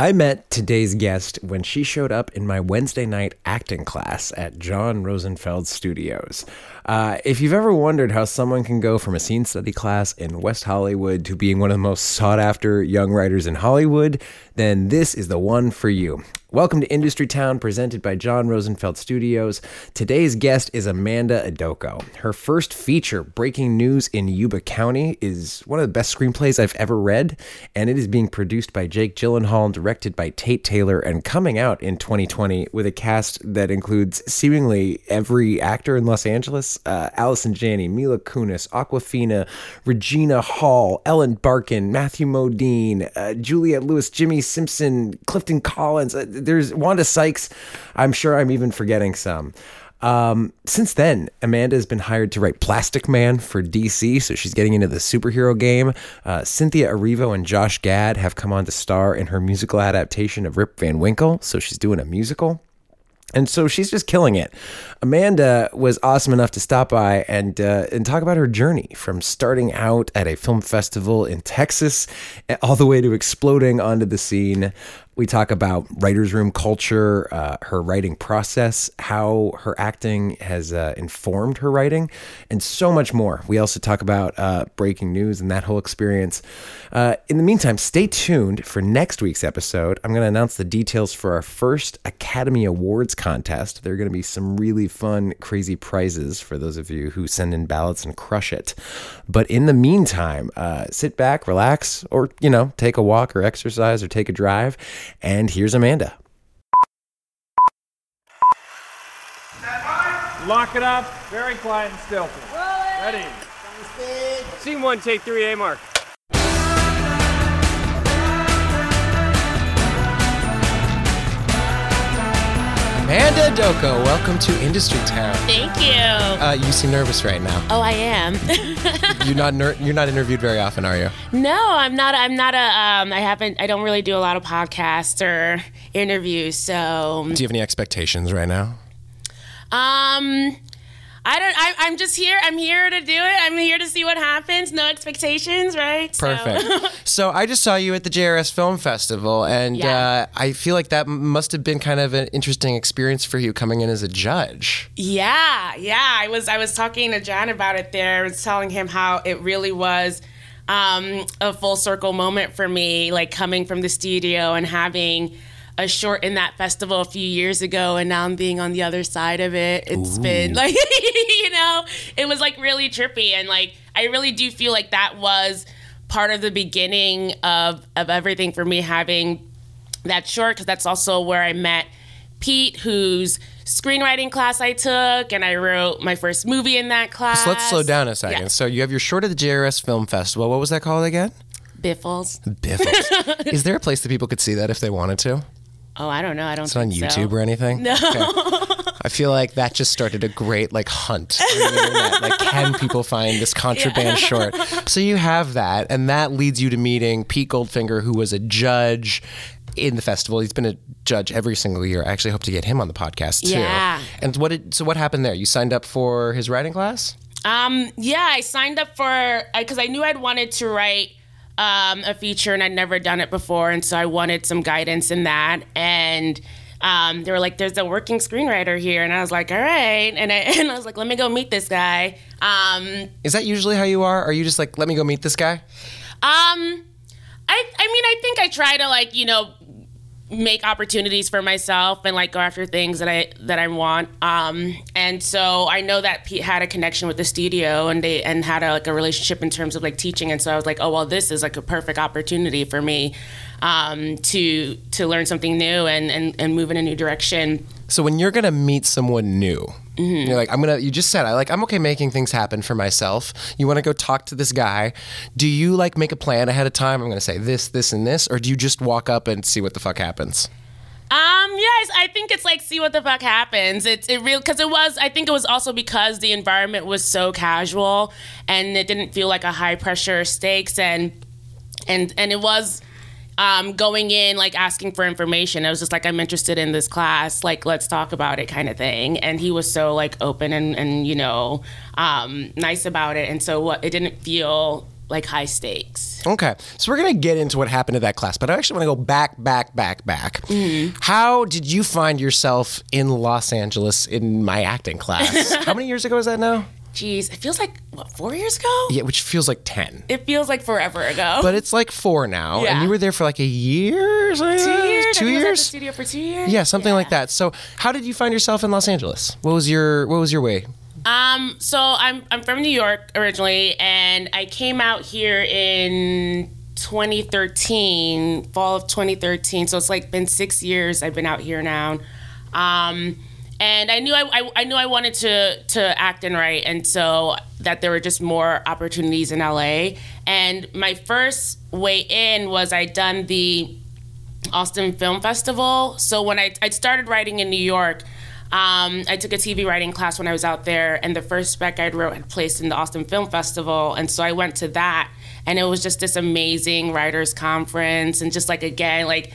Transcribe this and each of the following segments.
I met today's guest when she showed up in my Wednesday night acting class at John Rosenfeld Studios. Uh, if you've ever wondered how someone can go from a scene study class in West Hollywood to being one of the most sought after young writers in Hollywood, then this is the one for you. Welcome to Industry Town, presented by John Rosenfeld Studios. Today's guest is Amanda Idoko. Her first feature, Breaking News in Yuba County, is one of the best screenplays I've ever read, and it is being produced by Jake Gyllenhaal, directed by Tate Taylor, and coming out in 2020 with a cast that includes seemingly every actor in Los Angeles: uh, Allison Janney, Mila Kunis, Awkwafina, Regina Hall, Ellen Barkin, Matthew Modine, uh, Juliette Lewis, Jimmi Simpson, Clifton Collins. Uh, there's Wanda Sykes. I'm sure I'm even forgetting some. Um, since then, Amanda has been hired to write Plastic Man for DC, so she's getting into the superhero game. Uh, Cynthia Erivo and Josh Gad have come on to star in her musical adaptation of Rip Van Winkle, so she's doing a musical. And so she's just killing it. Amanda was awesome enough to stop by and uh, and talk about her journey from starting out at a film festival in Texas all the way to exploding onto the scene. We talk about writer's room culture, uh, her writing process, how her acting has uh, informed her writing, and so much more. We also talk about uh, breaking news and that whole experience. Uh, in the meantime, stay tuned for next week's episode. I'm going to announce the details for our first Academy Awards contest. There are going to be some really fun, crazy prizes for those of you who send in ballots and crush it. But in the meantime, uh, sit back, relax, or, you know, take a walk or exercise or take a drive and here's Amanda. Lock it up. Very quiet and stealthy. Ready. Scene one, take three, A mark. Amanda Idoko, welcome to Industry Town. Thank you. Uh, you seem nervous right now. oh, I am. You're not ner- you're not interviewed very often, are you? no, I'm not. I'm not a. Um, I haven't. I don't really do a lot of podcasts or interviews. So, Do you have any expectations right now? um, I don't. I, I'm just here. I'm here to do it. I'm here to see what happens. No expectations, right? Perfect. So I just saw you at the JRS Film Festival, and Yeah. uh, I feel like that must have been kind of an interesting experience for you coming in as a judge. Yeah, yeah. I was I was talking to John about it there. I was telling him how it really was um, a full circle moment for me, like coming from the studio and having a short in that festival a few years ago, and now I'm being on the other side of it. It's been like you know, it was like really trippy, and like I really do feel like that was part of the beginning of of everything for me having that short because that's also where I met Pete, whose screenwriting class I took, and I wrote my first movie in that class. So let's slow down a second. Yeah. So you have your short at the JRS Film Festival. What was that called again? Biffles. Biffles. Is there a place that people could see that if they wanted to? Oh, I don't know. I don't. It's on YouTube so. or anything? No. I feel like that just started a great like hunt. Like, can people find this contraband short? So you have that, and that leads you to meeting Pete Goldfinger, who was a judge in the festival. He's been a judge every single year. I actually hope to get him on the podcast too. Yeah. And what did so what happened there? You signed up for his writing class? Um, yeah, I signed up for because I knew I'd wanted to write um, a feature and I'd never done it before, and so I wanted some guidance in that. And um, they were like, "There's a working screenwriter here," and I was like, "All right," and I and I was like, "Let me go meet this guy." Um, Is that usually how you are? Are you just like, let me go meet this guy? Um, I I mean, I think I try to like you know make opportunities for myself and like go after things that I that I want. Um, and so I know that Pete had a connection with the studio and they and had a, like a relationship in terms of like teaching. And so I was like, oh well, this is like a perfect opportunity for me um, to to learn something new and and and move in a new direction. So when you're gonna meet someone new, Mm-hmm. you're like, I'm gonna. You just said I like. I'm okay making things happen for myself. You want to go talk to this guy? Do you like make a plan ahead of time? I'm gonna say this, this, and this, or do you just walk up and see what the fuck happens? Um, yes, I think it's like see what the fuck happens. It's it real because it was. I think it was also because the environment was so casual and it didn't feel like a high pressure stakes and and and it was um, going in like asking for information. I was just like, I'm interested in this class. Like, let's talk about it, kind of thing. And he was so like open and and you know um, nice about it. And so what it didn't feel like high stakes. Okay, so we're gonna get into what happened to that class, but I actually want to go back, back, back, back. How did you find yourself in Los Angeles in my acting class? How many years ago is that now? Jeez, it feels like what four years ago. Yeah, which feels like ten. It feels like forever ago. But it's like four now, and you were there for like a year, two years. Two think at the years. studio for two years. Yeah, something like that. So, how did you find yourself in Los Angeles? What was your What was your way? Um, so I'm I'm from New York originally, and I came out here in 2013, fall of 2013. So it's like been six years I've been out here now. Um, and I knew I, I, I knew I wanted to to act and write, and so that there were just more opportunities in LA. And my first way in was I done the Austin Film Festival. So when I, I started writing in New York, um, I took a TV writing class when I was out there, and the first spec I wrote had placed in the Austin Film Festival, and so I went to that, and it was just this amazing writers conference, and just like again like.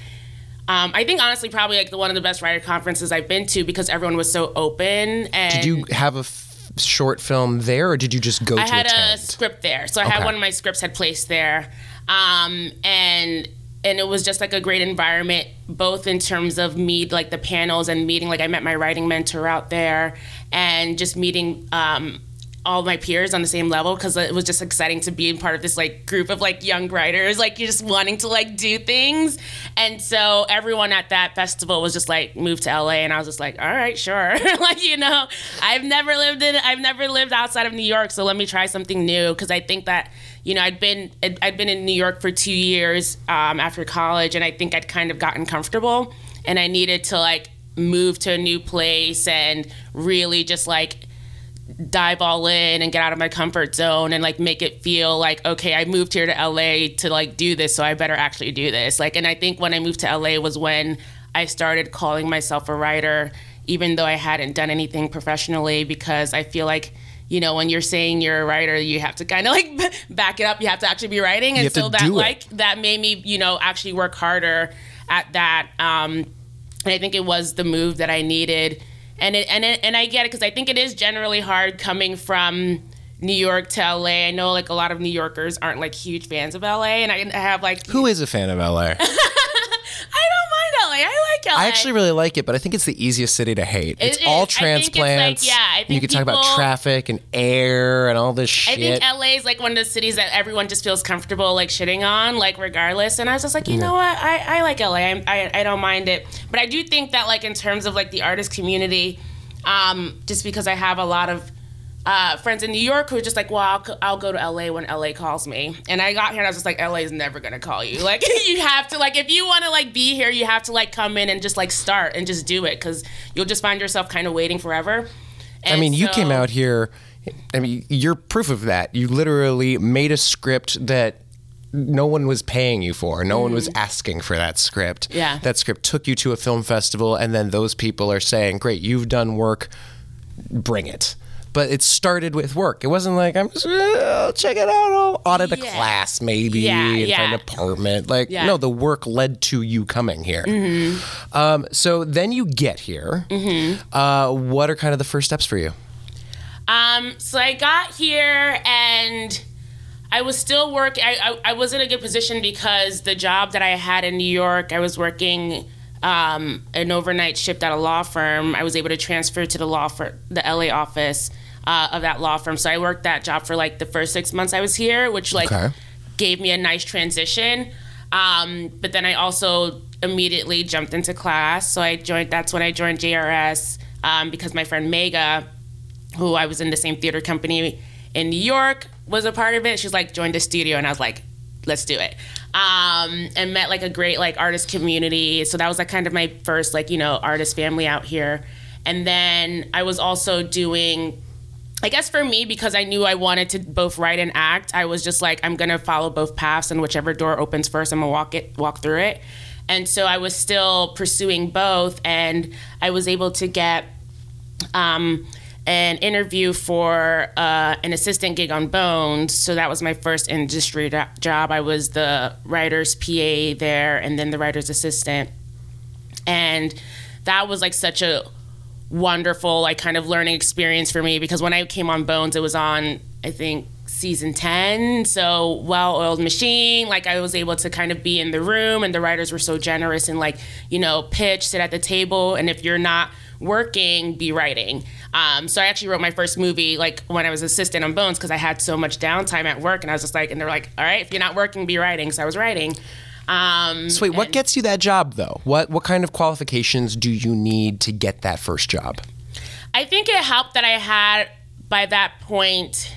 Um, I think honestly, probably like the one of the best writer conferences I've been to because everyone was so open. And Did you have a f- short film there, or did you just go I to had attend? a script there, so I had one of my scripts had placed there, um, and and it was just like a great environment, both in terms of meet like the panels and meeting. Like I met my writing mentor out there, and just meeting um, all my peers on the same level because it was just exciting to be part of this like group of like young writers, like you're just wanting to like do things, and so everyone at that festival was just like moved to LA, and I was just like, all right, sure, like you know, I've never lived in, I've never lived outside of New York, so let me try something new because I think that you know I'd been I'd, I'd been in New York for two years um, after college, and I think I'd kind of gotten comfortable, and I needed to like move to a new place and really just like dive all in and get out of my comfort zone and like make it feel like okay I moved here to LA to like do this so I better actually do this like and I think when I moved to LA was when I started calling myself a writer even though I hadn't done anything professionally because I feel like you know when you're saying you're a writer you have to kind of like back it up you have to actually be writing and so that do it. like that made me you know actually work harder at that um and I think it was the move that I needed. And it, and it, and I get it because I think it is generally hard coming from New York to LA. I know like a lot of New Yorkers aren't like huge fans of LA, and I I have like Who is a fan of LA? I don't mind LA. I like LA. I actually really like it, but I think it's the easiest city to hate. It's It all is. Think it's like- transplants. yeah, I you think could talk about traffic and air and all this shit. I think LA is like one of the cities that everyone just feels comfortable like shitting on, like regardless. And I was just like, you know what? I, I like LA. I, I, I don't mind it. But I do think that like in terms of like the artist community, um, just because I have a lot of uh, friends in New York who are just like, well, I'll, I'll go to LA when LA calls me. And I got here and I was just like, LA is never gonna call you. Like you have to like if you want to like be here, you have to like come in and just like start and just do it because you'll just find yourself kind of waiting forever. I And mean, you came out here. I mean, you're proof of that. You literally made a script that no one was paying you for. No one was asking for that script. Yeah. That script took you to a film festival, and then those people are saying, "Great, you've done work. Bring it." But it started with work. It wasn't like I'm just I'll check it out. I'll audit a Yeah. class maybe Yeah, and find yeah. an apartment. Like no, the work led to you coming here. Mm-hmm. Um, so then you get here. Uh, what are kind of the first steps for you? Um, so I got here and I was still working. I, I, I was in a good position because the job that I had in New York, I was working um, an overnight shift at a law firm. I was able to transfer to the law for the LA office uh, of that law firm. So I worked that job for like the first six months I was here, which like Okay. gave me a nice transition. Um, but then I also immediately jumped into class. So I joined. That's when I joined JRS um, because my friend Mega who I was in the same theater company in New York, was a part of it. She's like, joined the studio, and I was like, let's do it. Um, and met like a great like artist community. So that was like kind of my first like you know artist family out here. And then I was also doing. I guess for me, because I knew I wanted to both write and act, I was just like, I'm gonna follow both paths, and whichever door opens first, I'm gonna walk it, walk through it. And so I was still pursuing both, and I was able to get um, an interview for uh, an assistant gig on Bones. So that was my first industry do- job. I was the writer's PA there and then the writer's assistant. And that was like such a wonderful, like kind of learning experience for me because when I came on Bones, it was on, I think, season 10 so well-oiled machine like i was able to kind of be in the room and the writers were so generous and like you know pitch sit at the table and if you're not working be writing. Um, so i actually wrote my first movie like when i was assistant on bones because i had so much downtime at work and i was just like and they're like all right if you're not working be writing. So i was writing um, so wait, what gets you that job though? What what kind of qualifications do you need to get that first job? I think it helped that I had by that point.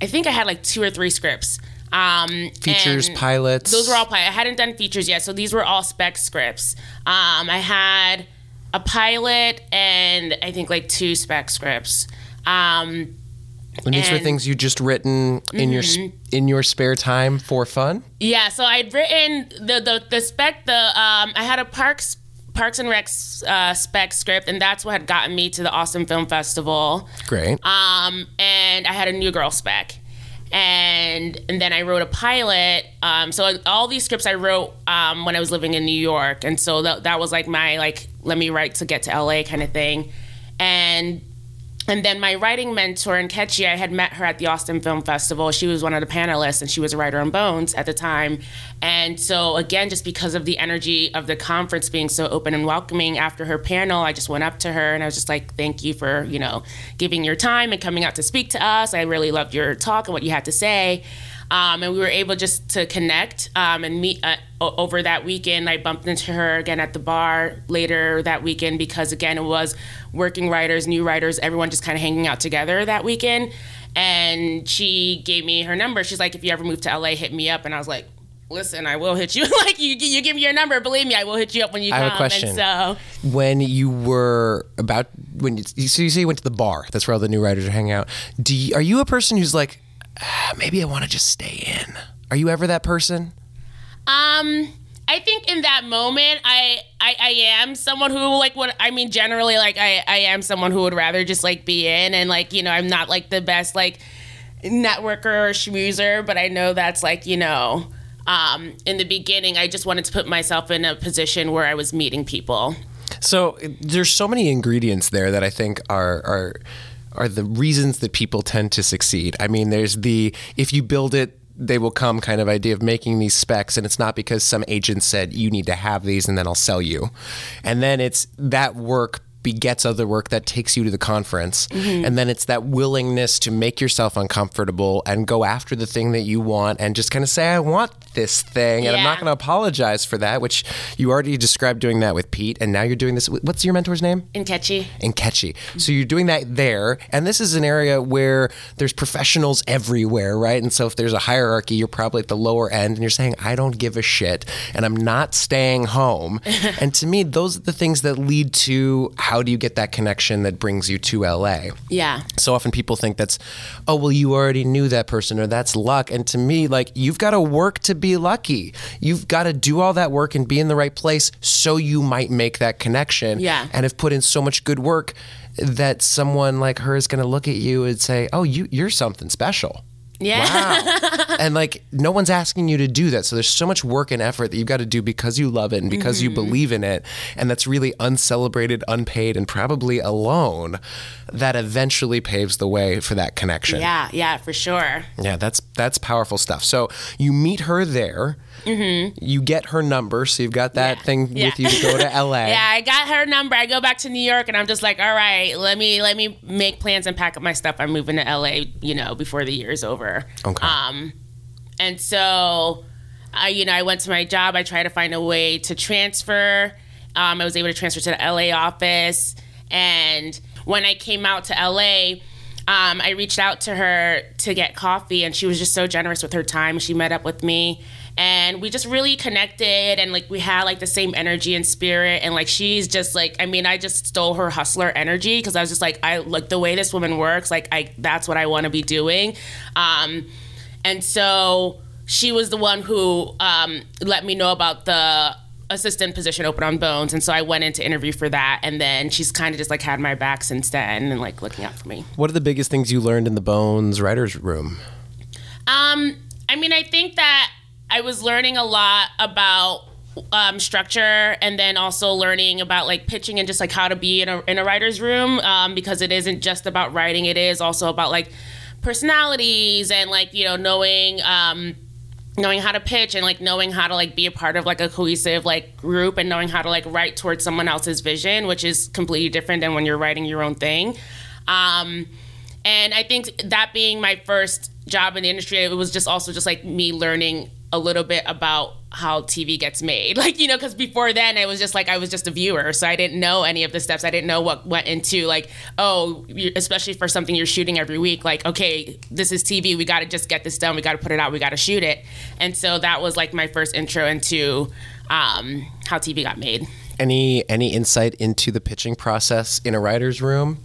I think I had like two or three scripts. Um, Features, pilots. Those were all pilots. I hadn't done features yet, so these were all spec scripts. Um, I had a pilot and I think like two spec scripts. Um, and these were things you just written in your Mm-hmm. in your spare time for fun. Yeah, so I'd written the the, the spec. The um, I had a Parks Parks and Rec uh, spec script, and that's what had gotten me to the Austin Film Festival. Great. Um, and I had a New Girl spec, and and then I wrote a pilot. Um, so all these scripts I wrote um, when I was living in New York, and so that that was like my like let me write to get to LA kind of thing, and and then my writing mentor Nkechi, I had met her at the Austin Film Festival. She was one of the panelists, and she was a writer on Bones at the time. And so, again, just because of the energy of the conference being so open and welcoming, after her panel, I just went up to her and I was just like, "Thank you for you know giving your time and coming out to speak to us. I really loved your talk and what you had to say." Um, and we were able just to connect um, and meet uh, over that weekend. I bumped into her again at the bar later that weekend because again it was working writers, new writers, everyone just kind of hanging out together that weekend. And she gave me her number. She's like, "If you ever move to LA, hit me up." And I was like. Listen, I will hit you. like you, you give me your number. Believe me, I will hit you up when you I come. have a question. And so, when you were about when you, so you say you went to the bar. That's where all the new writers are hanging out. Do you, are you a person who's like, ah, maybe I want to just stay in? Are you ever that person? Um, I think in that moment, I, I I am someone who like what I mean. Generally, like I I am someone who would rather just like be in and like you know I'm not like the best like networker or schmoozer, but I know that's like you know. Um, in the beginning, I just wanted to put myself in a position where I was meeting people. So there's so many ingredients there that I think are are are the reasons that people tend to succeed. I mean, there's the if you build it they will come kind of idea of making these specs and it's not because some agent said you need to have these and then I'll sell you. And then it's that work begets other work that takes you to the conference. Mm-hmm. And then it's that willingness to make yourself uncomfortable and go after the thing that you want and just kind of say I want this thing and I'm not going to apologize for that, which you already described doing that with Pete and now you're doing this what's your mentor's name? Nkechi. and catchy. So you're doing that there, and this is an area where there's professionals everywhere, right? And so if there's a hierarchy, you're probably at the lower end, and you're saying, "I don't give a shit," and I'm not staying home. and to me, those are the things that lead to how do you get that connection that brings you to LA. Yeah. So often people think that's, oh, well, you already knew that person or that's luck. And to me, like, you've got to work to be lucky. You've got to do all that work and be in the right place so you might make that connection. Yeah. And have put in so much good work that someone like her is going to look at you and say, oh, you, you're something special. Yeah. Wow. and like no one's asking you to do that. So there's so much work and effort that you've got to do because you love it and because Mm-hmm. you believe in it. And that's really uncelebrated, unpaid, and probably alone that eventually paves the way for that connection. Yeah. Yeah. For sure. Yeah, that's that's powerful stuff. So you meet her there. Mm-hmm. You get her number, so you've got that Yeah. thing Yeah. with you to go to LA. Yeah, I got her number. I go back to New York, and I'm just like, all right, let me let me make plans and pack up my stuff. I'm moving to LA, you know, before the year's over. Okay. Um, and so, I you know, I went to my job. I tried to find a way to transfer. Um, I was able to transfer to the LA office, and when I came out to LA. Um, I reached out to her to get coffee, and she was just so generous with her time. She met up with me, and we just really connected, and like we had like the same energy and spirit, and like she's just like I mean, I just stole her hustler energy because I was just like I like the way this woman works, like I that's what I want to be doing, um, and so she was the one who um, let me know about the assistant position open on Bones, and so I went in to interview for that, and then she's kind of just like had my back since then, and like looking out for me. What are the biggest things you learned in the Bones writers room? Um, I mean, I think that I was learning a lot about um, structure and then also learning about like pitching and just like how to be in a, in a writer's room um, because it isn't just about writing, it is also about like personalities and like you know knowing um, knowing how to pitch and like knowing how to like be a part of like a cohesive like group and knowing how to like write towards someone else's vision which is completely different than when you're writing your own thing. Um, and i think that being my first job in the industry it was just also just like me learning a little bit about how TV gets made. Like, you know, because before then it was just like I was just a viewer. So I didn't know any of the steps. I didn't know what went into, like, oh, especially for something you're shooting every week, like, okay, this is TV. We got to just get this done. We got to put it out. We got to shoot it. And so that was like my first intro into um, how TV got made. Any any insight into the pitching process in a writer's room?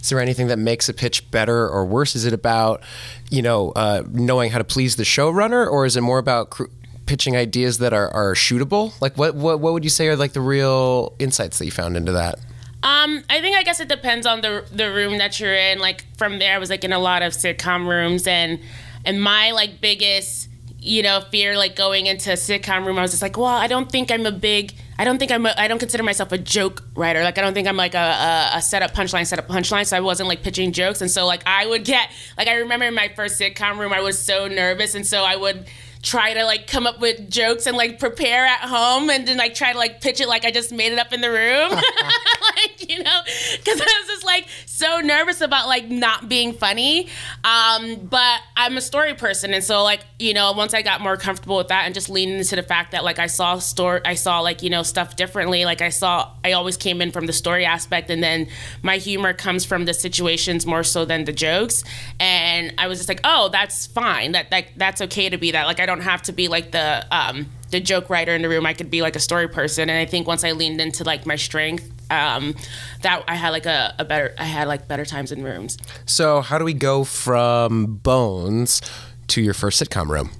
Is there anything that makes a pitch better or worse? Is it about, you know, uh, knowing how to please the showrunner, or is it more about cr- pitching ideas that are, are shootable? Like, what, what what would you say are like the real insights that you found into that? Um, I think I guess it depends on the the room that you're in. Like from there, I was like in a lot of sitcom rooms, and and my like biggest you know fear like going into a sitcom room, I was just like, well, I don't think I'm a big I don't think I'm a, I don't consider myself a joke writer. Like I don't think I'm like a, a, a setup punchline, setup punchline. So I wasn't like pitching jokes. And so like I would get like I remember in my first sitcom room I was so nervous and so I would try to like come up with jokes and like prepare at home and then like try to like pitch it like I just made it up in the room. like, you know, because I was just like so nervous about like not being funny. Um, but I'm a story person. And so like, you know, once I got more comfortable with that and just leaning into the fact that like I saw story, I saw like, you know, stuff differently. Like I saw, I always came in from the story aspect and then my humor comes from the situations more so than the jokes. And I was just like, oh, that's fine. That, that that's okay to be that. Like I don't have to be like the um, the joke writer in the room. I could be like a story person. And I think once I leaned into like my strength, um, that I had like a, a better I had like better times in rooms. So how do we go from Bones to your first sitcom room?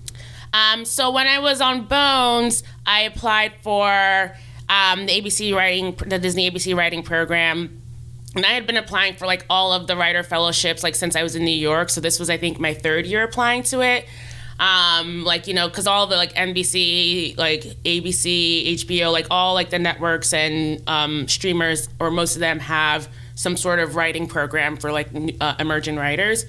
Um, so when I was on Bones, I applied for um, the ABC writing, the Disney ABC writing program. And I had been applying for like all of the writer fellowships like since I was in New York. So this was I think my third year applying to it. Um, like you know, because all the like NBC, like ABC, HBO, like all like the networks and um, streamers, or most of them have some sort of writing program for like uh, emerging writers.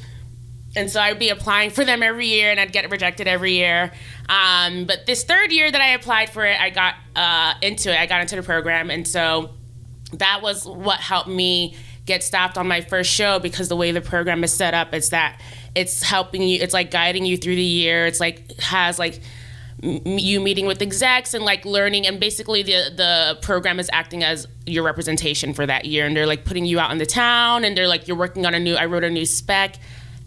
And so I'd be applying for them every year, and I'd get rejected every year. Um, but this third year that I applied for it, I got uh, into it. I got into the program, and so that was what helped me get stopped on my first show because the way the program is set up is that it's helping you it's like guiding you through the year. It's like has like you meeting with execs and like learning and basically the the program is acting as your representation for that year. And they're like putting you out in the town and they're like you're working on a new I wrote a new spec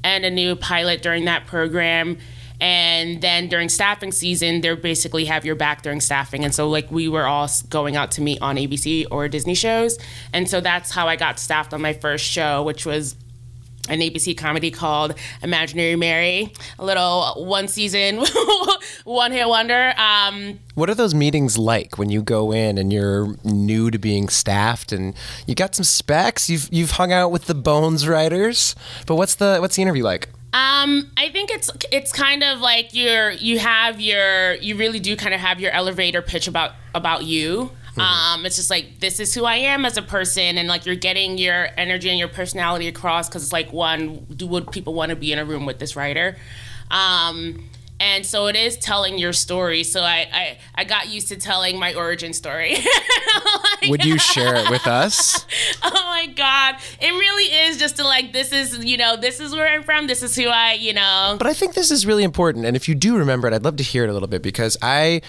and a new pilot during that program. And then during staffing season they're basically have your back during staffing. And so like we were all going out to meet on ABC or Disney shows. And so that's how I got staffed on my first show which was an ABC comedy called Imaginary Mary, a little one season, one hit wonder. Um, what are those meetings like when you go in and you're new to being staffed and you got some specs? You've you've hung out with the Bones writers, but what's the what's the interview like? Um, I think it's it's kind of like you're you have your you really do kind of have your elevator pitch about about you. Mm-hmm. Um, it's just like this is who I am as a person, and like you're getting your energy and your personality across because it's like one, do would people want to be in a room with this writer? Um, and so it is telling your story. So I I, I got used to telling my origin story. like, Would you share it with us? oh my god, it really is just to like this is you know this is where I'm from. This is who I you know. But I think this is really important, and if you do remember it, I'd love to hear it a little bit because I,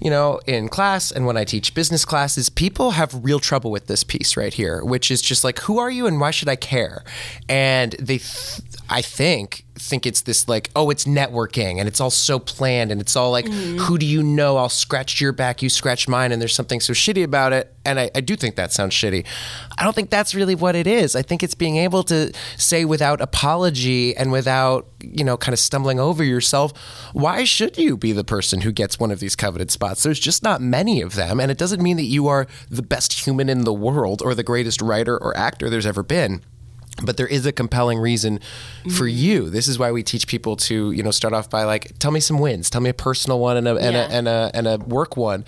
you know, in class and when I teach business classes, people have real trouble with this piece right here, which is just like who are you and why should I care? And they. Th- I think think it's this like oh it's networking and it's all so planned and it's all like mm-hmm. who do you know? I'll scratch your back you scratch mine and there's something so shitty about it. And I, I do think that sounds shitty. I don't think that's really what it is. I think it's being able to say without apology and without you know kind of stumbling over yourself why should you be the person who gets one of these coveted spots? There's just not many of them. And it doesn't mean that you are the best human in the world or the greatest writer or actor there's ever been but there is a compelling reason for Mm-hmm. you. This is why we teach people to, you know, start off by like, tell me some wins, tell me a personal one and a and, Yeah. a, and a and a work one,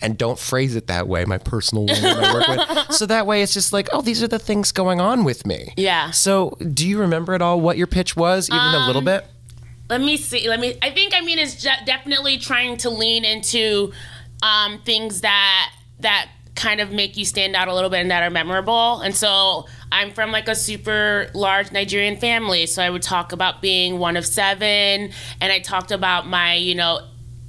and don't phrase it that way. My personal one, and my work one. So that way, it's just like, oh, these are the things going on with me. Yeah. So, do you remember at all what your pitch was, even a Um, little bit? let me see let me i think i mean it's definitely trying to lean into um, things that that kind of make you stand out a little bit and that are memorable. And so i'm from like a super large nigerian family. So i would talk about being one of seven. And i talked about my you know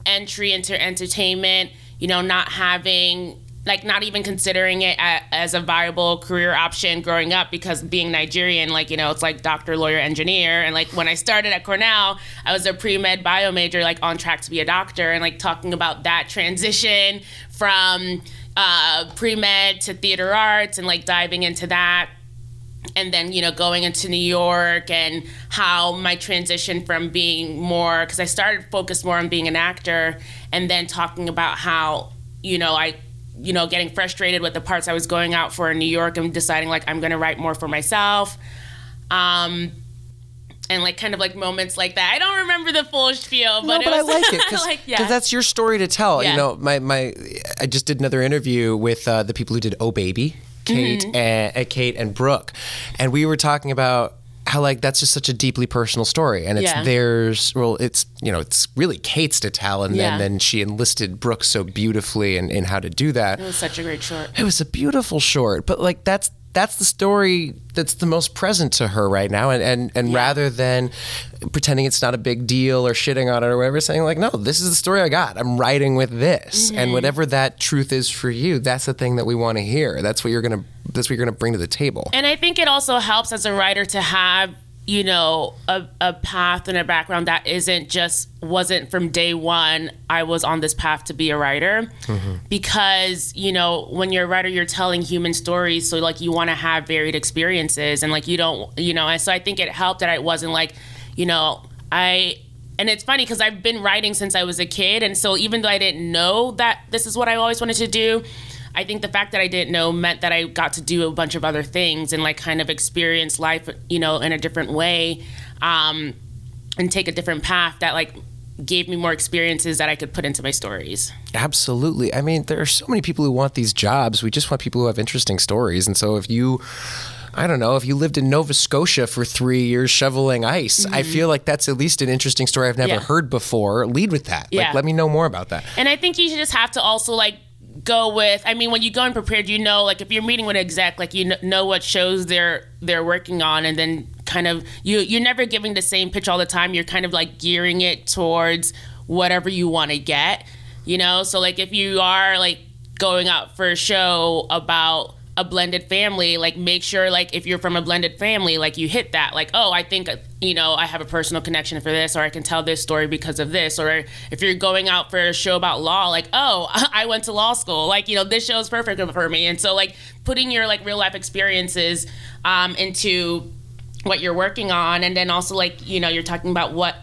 entry into entertainment you know not having like not even considering it as a viable career option growing up because being Nigerian, like you know, it's like doctor, lawyer, engineer, and like when I started at Cornell, I was a pre med bio major, like on track to be a doctor, and like talking about that transition from uh, pre med to theater arts and like diving into that. And then you know going into New York and how my transition from being more because I started focused more on being an actor and then talking about how you know I you know getting frustrated with the parts I was going out for in New York and deciding like I'm going to write more for myself. Um and like kind of like moments like that. I don't remember the full spiel, but, no, it but I was like it because like, yeah. that's your story to tell. Yeah. You know, my my I just did another interview with uh, the people who did Oh Baby, Kate Mm-hmm. and uh, Kate and Brooke, and we were talking about how like that's just such a deeply personal story, and it's Yeah. theirs. Well, it's you know it's really Kate's to tell, and Yeah. then then she enlisted Brooke so beautifully in, in how to do that. it was such a great short. It was a beautiful short, but like that's that's the story that's the most present to her right now, and and, and rather than pretending it's not a big deal or shitting on it or whatever, saying like, no, this is the story I got. I'm writing with this, and mm-hmm. whatever that truth is for you, that's the thing that we want to hear. That's what you're gonna that's what you're gonna bring to the table. And I think it also helps as a writer to have, you know, a, a path and a background that isn't just, wasn't from day one, I was on this path to be a writer. Mm-hmm. Because, you know, when you're a writer, you're telling human stories. So, like, you want to have varied experiences. And, like, you don't, you know, and so I think it helped that I wasn't like, you know, I, and it's funny because I've been writing since I was a kid. And so even though I didn't know that this is what I always wanted to do, I think the fact that I didn't know meant that I got to do a bunch of other things and like kind of experience life, you know, in a different way um, and take a different path that like gave me more experiences that I could put into my stories. Absolutely. I mean, there are so many people who want these jobs. We just want people who have interesting stories. And so if you I don't know, if you lived in Nova Scotia for three years shoveling ice, I feel like that's at least an interesting story I've never Yeah. heard before. Lead with that. Yeah. Like, let me know more about that. And I think you should just have to also like go with. I mean, when you go in prepared, you know, like if you're meeting with an exec, like you kn- know what shows they're they're working on, and then kind of you you're never giving the same pitch all the time. You're kind of like gearing it towards whatever you want to get. You know, so like if you are like going out for a show about a blended family like make sure like if you're from a blended family like you hit that like oh i think you know i have a personal connection for this or i can tell this story because of this or if you're going out for a show about law like oh i went to law school like you know this show is perfect for me and so like putting your like real life experiences um, into what you're working on and then also like you know you're talking about what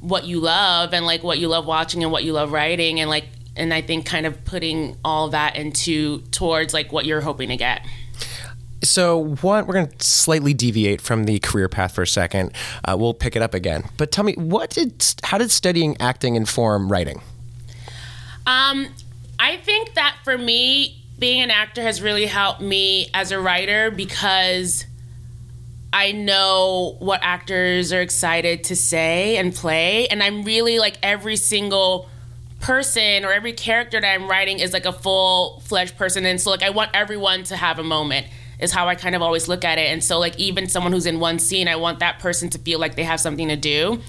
what you love and like what you love watching and what you love writing and like and I think kind of putting all that into towards like what you're hoping to get. So, what we're going to slightly deviate from the career path for a second. Uh, we'll pick it up again. But tell me, what did how did studying acting inform writing? Um, I think that for me, being an actor has really helped me as a writer because I know what actors are excited to say and play, and I'm really like every single person or every character that I'm writing is like a full fledged person, and so like I want everyone to have a moment. Is how I kind of always look at it, and so like even someone who's in one scene, I want that person to feel like they have something to do,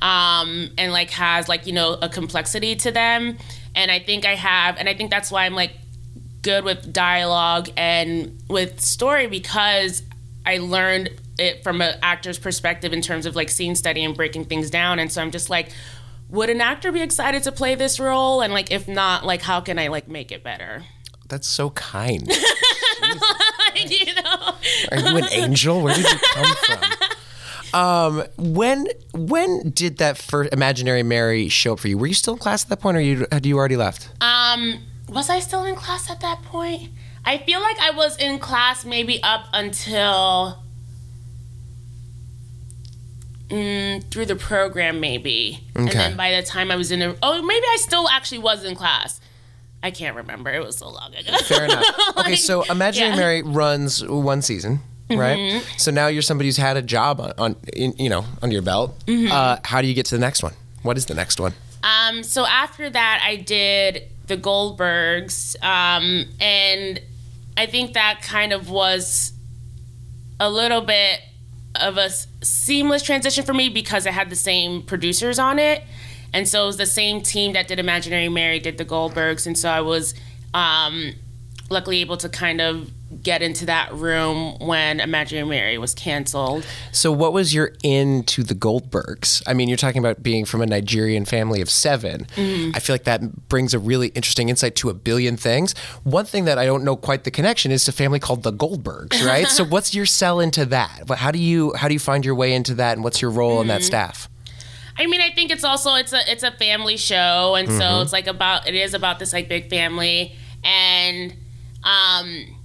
um, and like has like you know a complexity to them, and I think I have, and I think that's why I'm like good with dialogue and with story because I learned it from an actor's perspective in terms of like scene study and breaking things down. And so I'm just like, would an actor be excited to play this role? And like, if not, like, how can I like make it better? That's so kind. you know? Are you an angel? Where did you come from? Um, when when did that first imaginary Mary show up for you? Were you still in class at that point, or you had you already left? Um, was I still in class at that point? I feel like I was in class maybe up until mm, through the program maybe, okay. and then by the time I was in, a, oh maybe I still actually was in class. I can't remember. It was so long ago. Fair enough. like, okay, so Imaginary yeah. Mary runs one season, right? Mm-hmm. So now you're somebody who's had a job on, on in, you know, under your belt. Mm-hmm. Uh, how do you get to the next one? What is the next one? Um, so after that, I did the Goldbergs, um, and I think that kind of was a little bit of a seamless transition for me because I had the same producers on it. And so it was the same team that did Imaginary Mary did the Goldbergs, and so I was um, luckily able to kind of get into that room when Imaginary Mary was canceled. So, what was your in to the Goldbergs? I mean, you're talking about being from a Nigerian family of 7 mm-hmm. I feel like that brings a really interesting insight to a billion things. One thing that I don't know quite the connection is a family called the Goldbergs, right? so, what's your sell into that? How do you how do you find your way into that, and what's your role mm-hmm. in that staff? I mean, I think it's also it's a it's a family show, and mm-hmm. so it's like about it is about this like big family, and um,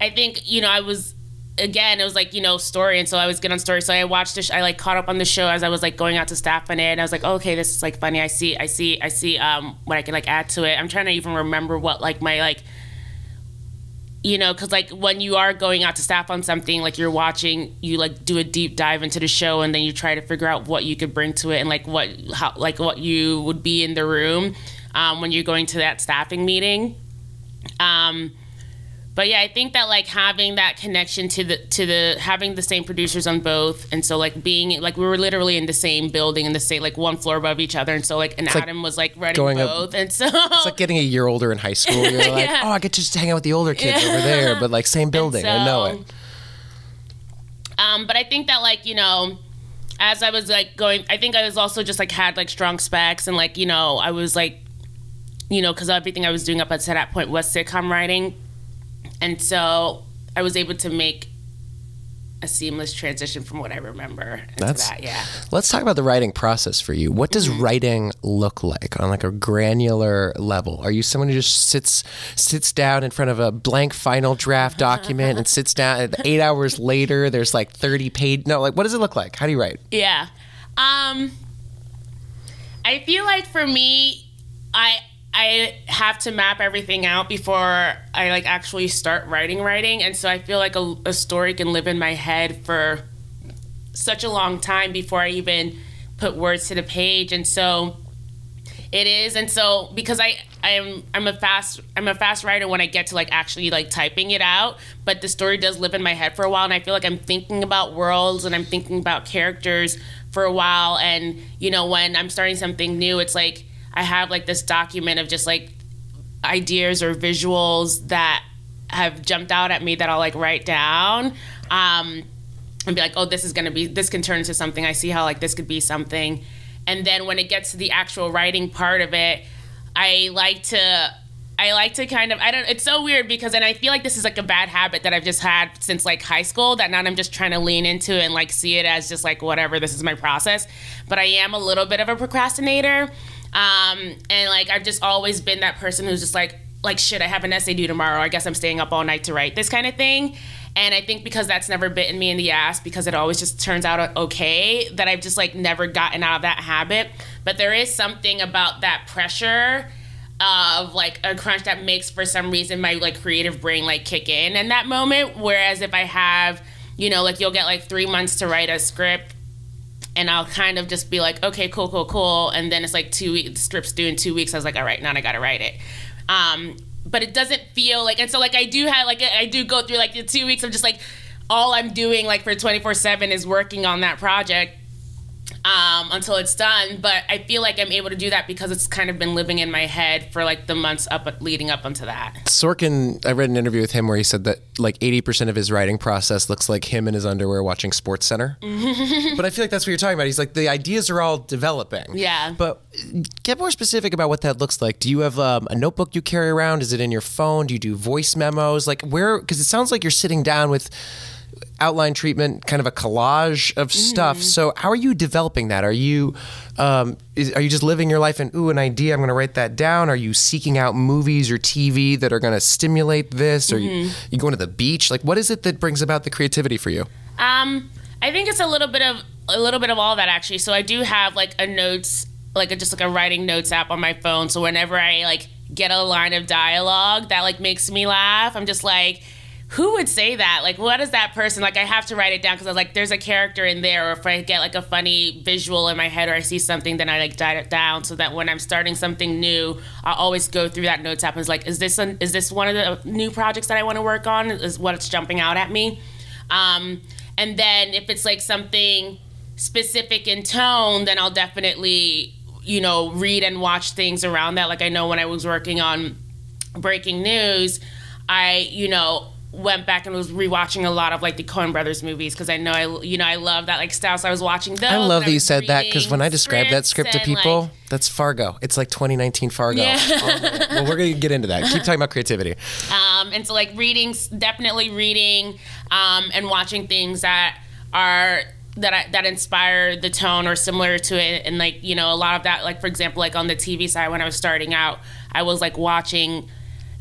I think you know I was again it was like you know story, and so I was good on story, so I watched it. Sh- I like caught up on the show as I was like going out to staff on it, and I was like, oh, okay, this is like funny. I see, I see, I see um what I can like add to it. I'm trying to even remember what like my like you know because like when you are going out to staff on something like you're watching you like do a deep dive into the show and then you try to figure out what you could bring to it and like what how like what you would be in the room um, when you're going to that staffing meeting. Um, but yeah, I think that like having that connection to the to the having the same producers on both, and so like being like we were literally in the same building in the same like one floor above each other, and so like and it's Adam like was like running both, up, and so it's like getting a year older in high school. You're like, yeah. oh, I get to just hang out with the older kids yeah. over there, but like same building, so, I know it. Um, but I think that like you know as I was like going, I think I was also just like had like strong specs and like you know I was like, you know, because everything I was doing up until that point was sitcom writing, and so I was able to make a seamless transition from what I remember. That's that, yeah. Let's talk about the writing process for you. What does mm-hmm. writing look like on like a granular level? Are you someone who just sits sits down in front of a blank final draft document and sits down and eight hours later there's like 30 page no like what does it look like? How do you write? Yeah. Um I feel like for me I I have to map everything out before I like actually start writing writing. And so I feel like a, a, story can live in my head for such a long time before I even put words to the page. And so it is. And so because I I'm I'm a fast I'm a fast writer when I get to like actually like typing it out but the story does live in my head for a while. And I feel like I'm thinking about worlds and I'm thinking about characters for a while. And you know when I'm starting something new it's like I have like this document of just like ideas or visuals that have jumped out at me that I'll like write down. Um, and be like, oh, this is gonna be this can turn into something. I see how like this could be something. And then when it gets to the actual writing part of it, I like to I like to kind of I don't it's so weird because and I feel like this is like a bad habit that I've just had since like high school that now I'm just trying to lean into and like see it as just like whatever this is my process but I am a little bit of a procrastinator um, and like I've just always been that person who's just like, like shit, I have an essay due tomorrow. I guess I'm staying up all night to write this kind of thing. And I think because that's never bitten me in the ass, because it always just turns out okay, that I've just like never gotten out of that habit. But there is something about that pressure of like a crunch that makes for some reason my like creative brain like kick in in that moment. Whereas if I have, you know, like you'll get like three months to write a script and I'll kind of just be like, okay, cool, cool, cool. And then it's like two weeks, the script's due in two weeks. I was like, all right, now I gotta write it. Um, but it doesn't feel like, and so like I do have, like, I do go through like the two weeks of just like, all I'm doing like for 24 7 is working on that project um, until it's done. But I feel like I'm able to do that because it's kind of been living in my head for like the months up leading up onto that. Sorkin, I read an interview with him where he said that like 80% of his writing process looks like him in his underwear watching Sports Center. but I feel like that's what you're talking about. He's like the ideas are all developing. Yeah. But get more specific about what that looks like. Do you have um, a notebook you carry around? Is it in your phone? Do you do voice memos? Like where? Because it sounds like you're sitting down with outline treatment, kind of a collage of stuff. Mm. So how are you developing that? Are you um, is, are you just living your life and ooh an idea? I'm going to write that down. Are you seeking out movies or TV that are going to stimulate this? Or mm-hmm. you, you going to the beach? Like what is it that brings about the creativity for you? Um, I think it's a little bit of a little bit of all that actually. So I do have like a notes, like a, just like a writing notes app on my phone. So whenever I like get a line of dialogue that like makes me laugh, I'm just like, who would say that? Like, what is that person? Like, I have to write it down because I was like, there's a character in there. Or if I get like a funny visual in my head or I see something, then I like jot it down so that when I'm starting something new, I always go through that notes app and is like, is this an, is this one of the new projects that I want to work on? Is what's jumping out at me? Um, and then if it's like something specific in tone, then I'll definitely you know read and watch things around that. Like I know when I was working on breaking news, I you know went back and was rewatching a lot of like the Coen Brothers movies because I know I you know I love that like style. So I was watching those. I love that you said that because when I describe that script to people, like, that's Fargo. It's like 2019 Fargo. Yeah. Um, well, we're gonna get into that. Keep talking about creativity. um, and so like reading, definitely reading, um, and watching things that are that I, that inspire the tone or similar to it, and like you know a lot of that, like for example, like on the TV side when I was starting out, I was like watching.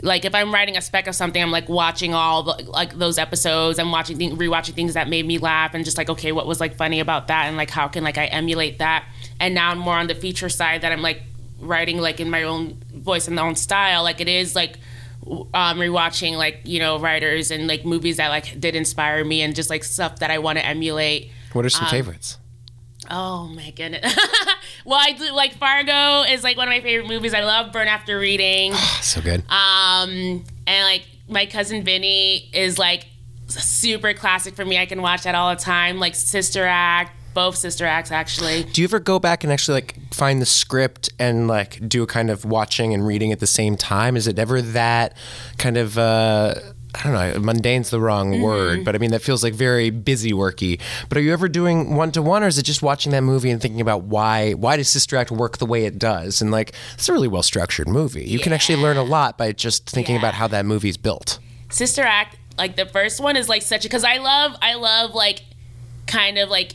Like if I'm writing a spec of something, I'm like watching all the, like those episodes. I'm watching, th- rewatching things that made me laugh, and just like okay, what was like funny about that, and like how can like I emulate that. And now I'm more on the feature side that I'm like writing like in my own voice and my own style. Like it is like um, rewatching like you know writers and like movies that like did inspire me and just like stuff that I want to emulate. What are some Um, favorites? Oh my goodness. well, I do like Fargo is like one of my favorite movies. I love Burn After Reading. So good. Um, and like my cousin Vinny is like super classic for me. I can watch that all the time. Like Sister Act, both Sister Acts actually. Do you ever go back and actually like find the script and like do a kind of watching and reading at the same time? Is it ever that kind of uh I don't know, mundane's the wrong Mm-hmm. word, but I mean that feels like very busy worky. But are you ever doing one to one or is it just watching that movie and thinking about why why does Sister Act work the way it does? And like it's a really well structured movie. You can actually learn a lot by just thinking Yeah. about how that movie's built. Sister Act, like the first one is like such a because I love I love like kind of like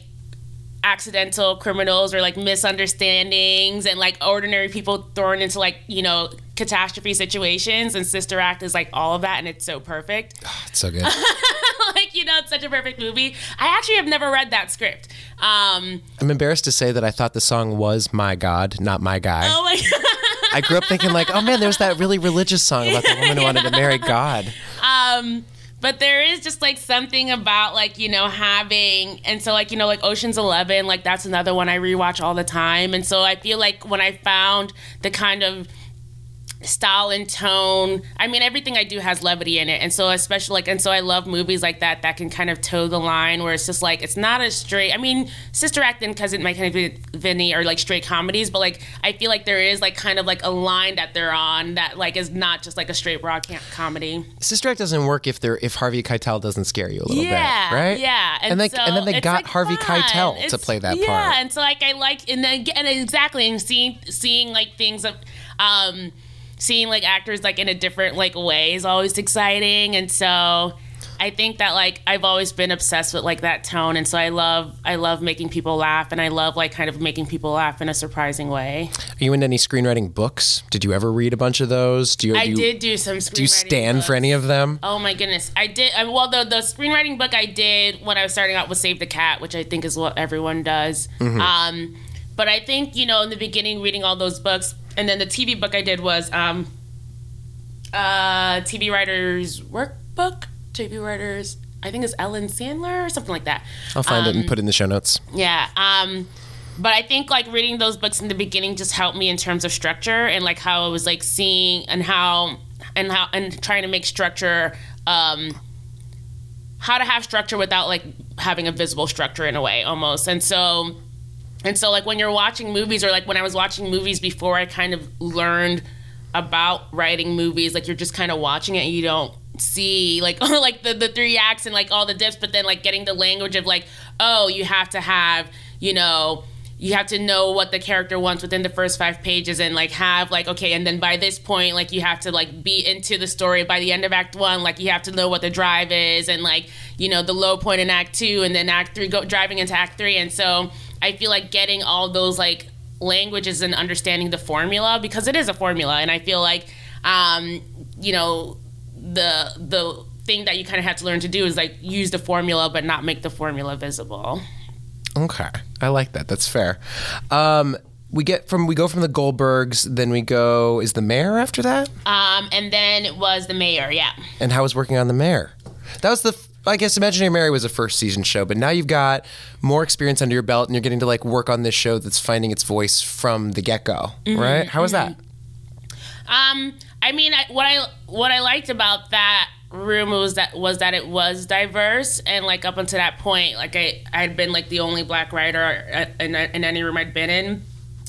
accidental criminals or like misunderstandings and like ordinary people thrown into like you know catastrophe situations and Sister Act is like all of that and it's so perfect. It's so good. like you know it's such a perfect movie. I actually have never read that script. Um, I'm embarrassed to say that I thought the song was My God, not My Guy. oh my god. I grew up thinking like, oh man, there's that really religious song about the woman who wanted to marry God. Um, but there is just like something about like you know having and so like you know like Ocean's Eleven like that's another one I rewatch all the time and so I feel like when I found the kind of style and tone I mean everything I do has levity in it and so especially like and so I love movies like that that can kind of toe the line where it's just like it's not a straight I mean Sister Act and Cousin My Cousin Vinny are like straight comedies but like I feel like there is like kind of like a line that they're on that like is not just like a straight broad ca- comedy Sister Act doesn't work if they're if Harvey Keitel doesn't scare you a little yeah, bit, right? Yeah, And, like, so and then they got like, Harvey fun. Keitel to play that yeah, part. Yeah. And so like I like and then and exactly and seeing seeing like things of um seeing like actors like in a different like way is always exciting and so I think that like I've always been obsessed with like that tone and so I love I love making people laugh and I love like kind of making people laugh in a surprising way. Are you into any screenwriting books? Did you ever read a bunch of those? Do you? I do you, did do some screenwriting? Do you stand for any of them? Oh my goodness, I did. I, well, the the screenwriting book I did when I was starting out was Save the Cat, which I think is what everyone does. Um, but I think you know in the beginning reading all those books, and then the TV book I did was um, uh, TV writers workbook. TV writers, I think it's Ellen Sandler or something like that. I'll find it Um, and put it in the show notes. Yeah. Um, but I think like reading those books in the beginning just helped me in terms of structure and like how I was like seeing and how and how and trying to make structure um how to have structure without like having a visible structure in a way almost. And so and so like when you're watching movies or like when I was watching movies before I kind of learned about writing movies, like you're just kind of watching it and you don't see like like the, the three acts and like all the dips, but then like getting the language of like, oh, you have to have, you know, you have to know what the character wants within the first five pages and like have like okay and then by this point like you have to like be into the story. By the end of act one like you have to know what the drive is and like you know the low point in act two and then act three go driving into act three. And so i feel like getting all those like languages and understanding the formula because it is a formula and i feel like um you know the the thing that you kind of have to learn to do is like use the formula but not make the formula visible Okay, I like that. That's fair. Um, we get from we go from the Goldbergs, then we go is the mayor after that, Um, and then it was the mayor. Yeah. and how was working on the mayor? That was the I guess Imaginary Mary was a first season show, but now you've got more experience under your belt, and you're getting to like work on this show that's finding its voice from the get go, mm-hmm. right? How was that? Mm-hmm. Um, I mean, I, what I what I liked about that room was that was that it was diverse and like up until that point, like I I had been like the only black writer uh, in, in any room I'd been in.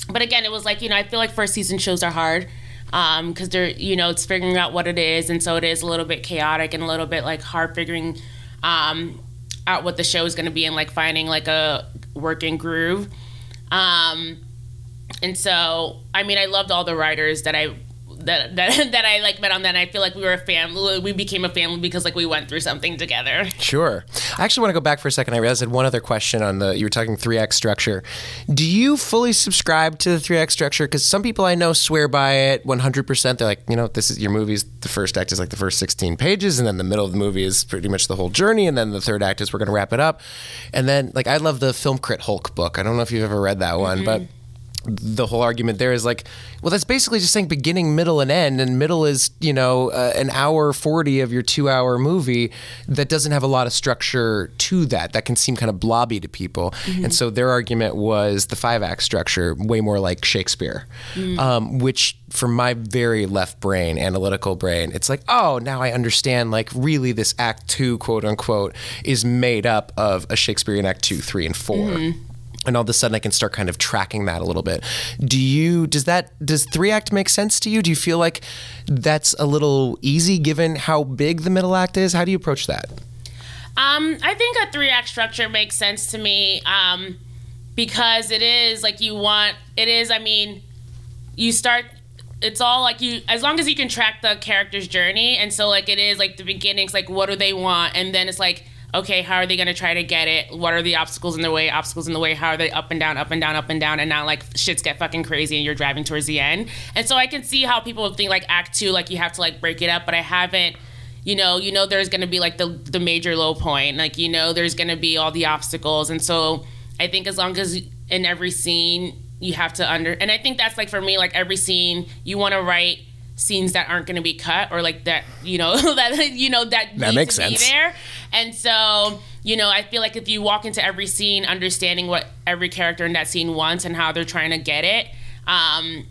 But again, it was like you know I feel like first season shows are hard um, because they're you know it's figuring out what it is, and so it is a little bit chaotic and a little bit like hard figuring um, out what the show is going to be and like finding like a working groove. Um, and so I mean I loved all the writers that I that that that I like met on that. And I feel like we were a family. We became a family because like we went through something together. Sure. I actually want to go back for a second. I realized I had one other question on the. You were talking three act structure. Do you fully subscribe to the three act structure? Because some people I know swear by it one hundred percent. They're like, you know, this is your movie's. The first act is like the first sixteen pages, and then the middle of the movie is pretty much the whole journey, and then the third act is we're going to wrap it up. And then, like, I love the Film Crit Hulk book. I don't know if you've ever read that one, mm-hmm. but the whole argument there is like, well, that's basically just saying beginning, middle, and end, and middle is you know uh, an hour forty of your two-hour movie that doesn't have a lot of structure to that. That can seem kind of blobby to people, and so their argument was the five-act structure, way more like Shakespeare, um, which for my very left brain, analytical brain, it's like, oh, now I understand. Like, really, this Act Two, quote unquote, is made up of a Shakespearean Act Two, Three, and 4 and all of a sudden I can start kind of tracking that a little bit. Do you does that does three act make sense to you? Do you feel like that's a little easy given how big the middle act is? How do you approach that? Um, I think a three act structure makes sense to me um, because it is like you want. It is. I mean, you start. It's all like you as long as you can track the character's journey, and so like it is like the beginnings. Like what do they want, and then it's like okay, how are they going to try to get it? What are the obstacles in the way? Obstacles in the way. How are they up and down, up and down, up and down? And now like shits get fucking crazy and you're driving towards the end. And so I can see how people think like act two, like you have to like break it up, but I haven't. You know, you know, there's going to be like the the major low point. Like you know, there's going to be all the obstacles, and so I think as long as in every scene you have to under, and I think that's like for me, like every scene you want to write scenes that aren't going to be cut or like that you know that you know that, That makes to be sense. there and so you know i feel like if you walk into every scene understanding what every character in that scene wants and how they're trying to get it um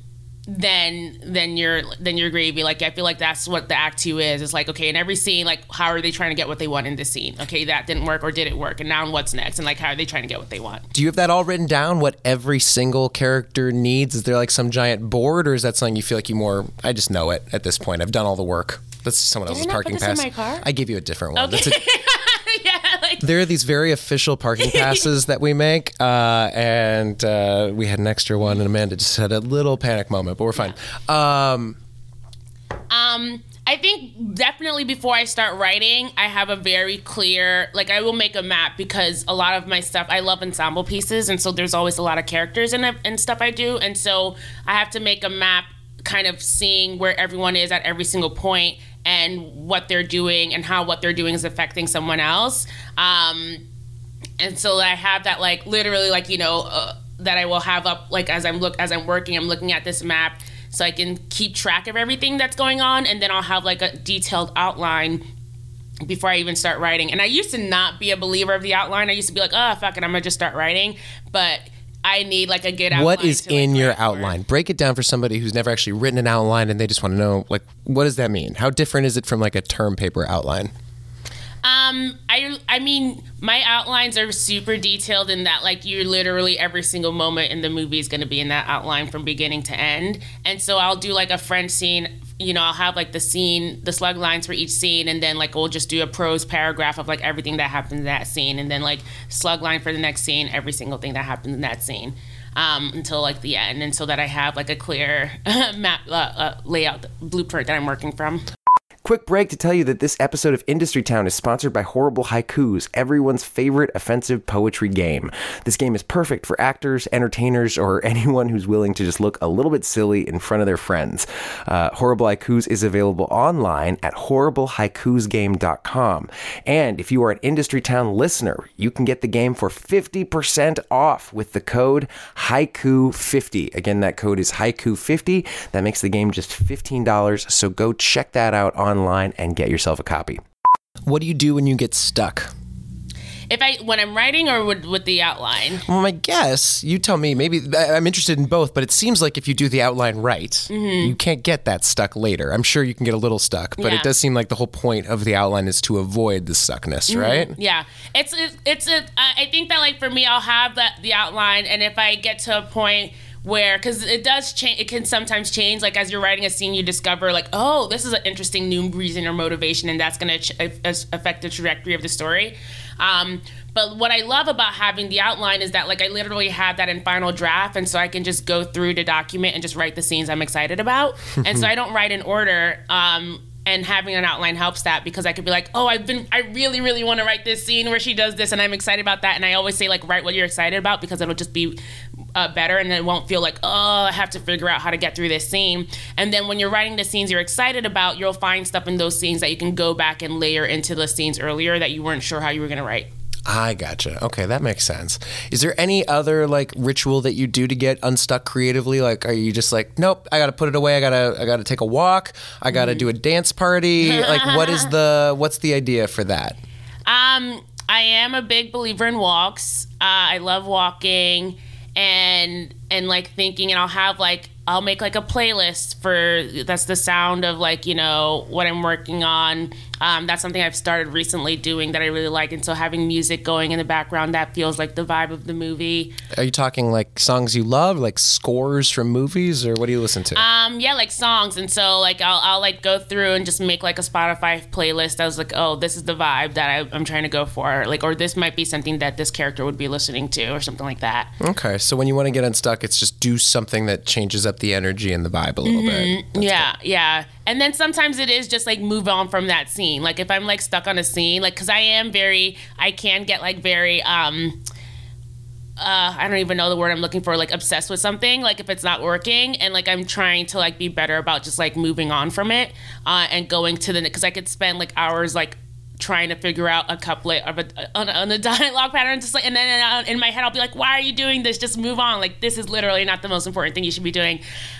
then then you're then you're gravy like i feel like that's what the act two is it's like okay in every scene like how are they trying to get what they want in this scene okay that didn't work or did it work and now what's next and like how are they trying to get what they want Do you have that all written down? What every single character needs? Is there like some giant board, or is that something you feel like you more? I just know it at this point. I've done all the work. That's someone else's I not put parking this in pass. my car? I gave you a different one. okay That's a, yeah like there are these very official parking passes that we make, uh, and uh, we had an extra one, and Amanda just had a little panic moment, but we're fine. Um, Um, I think definitely before I start writing, I have a very clear, like, I will make a map because a lot of my stuff, I love ensemble pieces. And so there's always a lot of characters in it and stuff I do. And so I have to make a map kind of seeing where everyone is at every single point and what they're doing and how what they're doing is affecting someone else. Um, and so I have that like literally like you know uh, that I will have up like as I'm look as I'm working I'm looking at this map so I can keep track of everything that's going on and then I'll have like a detailed outline before I even start writing. And I used to not be a believer of the outline. I used to be like, oh fuck it, I'm gonna just start writing. But I need like a good outline. what is to, like, in your write for. outline? Break it down for somebody who's never actually written an outline, and they just want to know, like, what does that mean? How different is it from like a term paper outline? Um, I I mean, my outlines are super detailed in that like you literally every single moment in the movie is going to be in that outline from beginning to end. And so I'll do like a French scene. You know, I'll have like the scene, the slug lines for each scene, and then like we'll just do a prose paragraph of like everything that happens in that scene, and then like slug line for the next scene, every single thing that happens in that scene. Um, until like the end, and so that I have like a clear map uh, uh, layout blueprint that I'm working from. Quick break to tell you that this episode of Industry Town is sponsored by Horrible Haikus, everyone's favorite offensive poetry game. This game is perfect for actors, entertainers, or anyone who's willing to just look a little bit silly in front of their friends. Uh, Horrible Haikus is available online at horriblehaikusgame.com. And if you are an Industry Town listener, you can get the game for 50% off with the code Haiku50. Again, that code is Haiku50. That makes the game just $15. So go check that out on online and get yourself a copy. What do you do when you get stuck? If I when I'm writing or with, with the outline. Well, my guess, you tell me. Maybe I'm interested in both, but it seems like if you do the outline right, Mm-hmm. you can't get that stuck later. I'm sure you can get a little stuck, but Yeah. it does seem like the whole point of the outline is to avoid the stuckness, right? Yeah, it's it's, it's a. I I think that like for me, I'll have that the outline, and if I get to a point where because it does change, it can sometimes change. Like as you're writing a scene, you discover like, oh, this is an interesting new reason or motivation, and that's going to ch- affect the trajectory of the story. Um, but what I love about having the outline is that like I literally have that in final draft, and so I can just go through the document and just write the scenes I'm excited about, and so I don't write in order. Um, and having an outline helps that because I could be like, oh, I've been, I really, really want to write this scene where she does this, and I'm excited about that. And I always say like, write what you're excited about because it'll just be uh, better, and it won't feel like, oh, I have to figure out how to get through this scene. And then when you're writing the scenes you're excited about, you'll find stuff in those scenes that you can go back and layer into the scenes earlier that you weren't sure how you were gonna write. I gotcha. Okay, that makes sense. Is there any other like ritual that you do to get unstuck creatively? Like, are you just like, nope, I got to put it away. I gotta, I gotta take a walk. I gotta do a dance party. like, what is the, what's the idea for that? Um, I am a big believer in walks. Uh, I love walking and and like thinking, and I'll have like I'll make like a playlist for that's the sound of like you know what I'm working on. Um, that's something I've started recently doing that I really like, and so having music going in the background that feels like the vibe of the movie. Are you talking like songs you love, like scores from movies, or what do you listen to? Um, yeah, like songs, and so like I'll, I'll like go through and just make like a Spotify playlist. I was like, oh, this is the vibe that I, I'm trying to go for, like, or this might be something that this character would be listening to, or something like that. okay, so when you want to get unstuck, it's just do something that changes up the energy and the vibe a little bit. yeah, yeah. And then sometimes it is just like move on from that scene. Like if I'm like stuck on a scene, like because I am very, I can get like very, um, uh, I don't even know the word I'm looking for, like obsessed with something. Like if it's not working, and like I'm trying to like be better about just like moving on from it, uh, and going to the because I could spend like hours like trying to figure out a couplet of a on, a- on a dialogue pattern just like and then uh, in my head I'll be like why are you doing this? Just move on. Like this is literally not the most important thing you should be doing.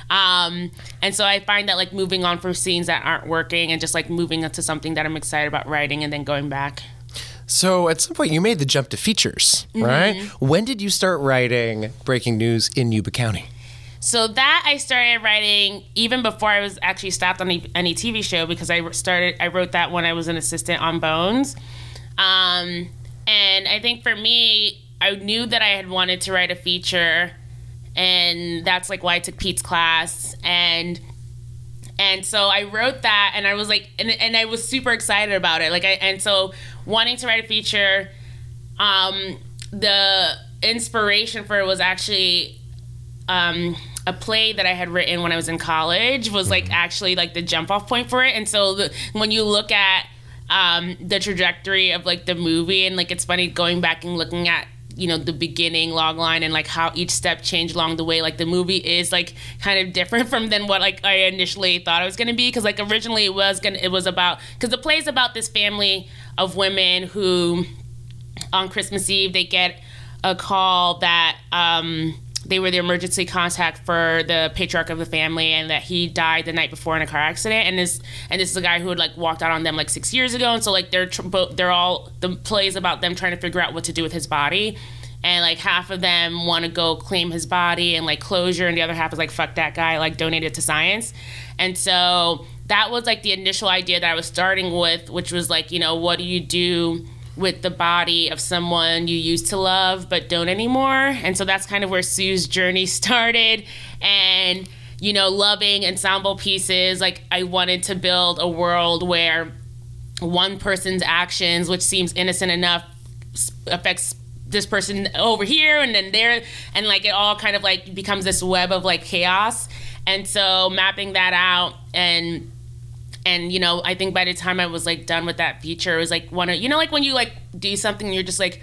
Um and so I find that like moving on from scenes that aren't working and just like moving into something that I'm excited about writing and then going back. So at some point, you made the jump to features, right? When did you start writing breaking news in Yuba County? So that I started writing even before I was actually stopped on any, any TV show because I started I wrote that when I was an assistant on Bones, um, and I think for me I knew that I had wanted to write a feature, and that's like why I took Pete's class and. And so I wrote that, and I was like, and, and I was super excited about it. Like, I and so wanting to write a feature, um, the inspiration for it was actually um, a play that I had written when I was in college was like actually like the jump off point for it. And so the, when you look at um, the trajectory of like the movie, and like it's funny going back and looking at you know the beginning log line and like how each step changed along the way like the movie is like kind of different from than what like i initially thought it was going to be because like originally it was gonna it was about because the play is about this family of women who on Christmas Eve, they get a call that um, they were the emergency contact for the patriarch of the family, and that he died the night before in a car accident. And this and this is a guy who had like walked out on them like six years ago, and so like they're tr- they're all the plays about them trying to figure out what to do with his body. And like half of them want to go claim his body and like closure, and the other half is like fuck that guy, like donate it to science. And so that was like the initial idea that I was starting with, which was like you know what do you do with the body of someone you used to love but don't anymore. And so that's kind of where Sue's journey started. And, you know, loving ensemble pieces, like I wanted to build a world where one person's actions, which seems innocent enough, affects this person over here and then there and like it all kind of like becomes this web of like chaos and so mapping that out and and you know i think by the time i was like done with that feature it was like one of you know like when you like do something you're just like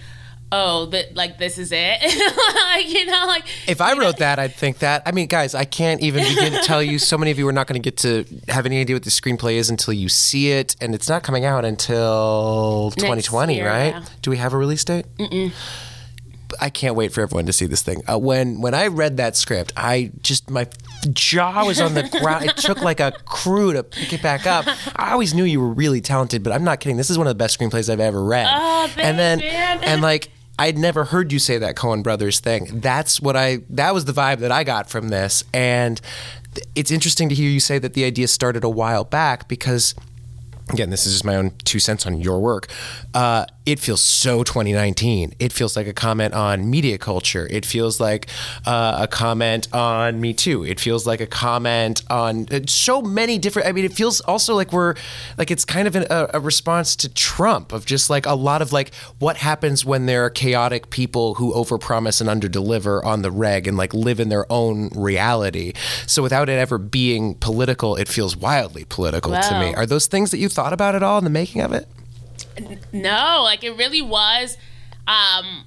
oh that like this is it like you know like if i wrote know. that i'd think that i mean guys i can't even begin to tell you so many of you are not going to get to have any idea what the screenplay is until you see it and it's not coming out until 2020 year, right yeah. do we have a release date Mm-mm. I can't wait for everyone to see this thing. Uh, when when I read that script, I just my jaw was on the ground. It took like a crew to pick it back up. I always knew you were really talented, but I'm not kidding. This is one of the best screenplays I've ever read. Oh, and then man. and like I'd never heard you say that Coen Brothers thing. That's what I that was the vibe that I got from this. And it's interesting to hear you say that the idea started a while back because again, this is just my own two cents on your work. Uh, it feels so 2019. It feels like a comment on media culture. It feels like uh, a comment on Me Too. It feels like a comment on uh, so many different. I mean, it feels also like we're like it's kind of an, a, a, response to Trump of just like a lot of like what happens when there are chaotic people who overpromise and underdeliver on the reg and like live in their own reality. So without it ever being political, it feels wildly political to me. Are those things that you thought about at all in the making of it? No, like it really was. Um,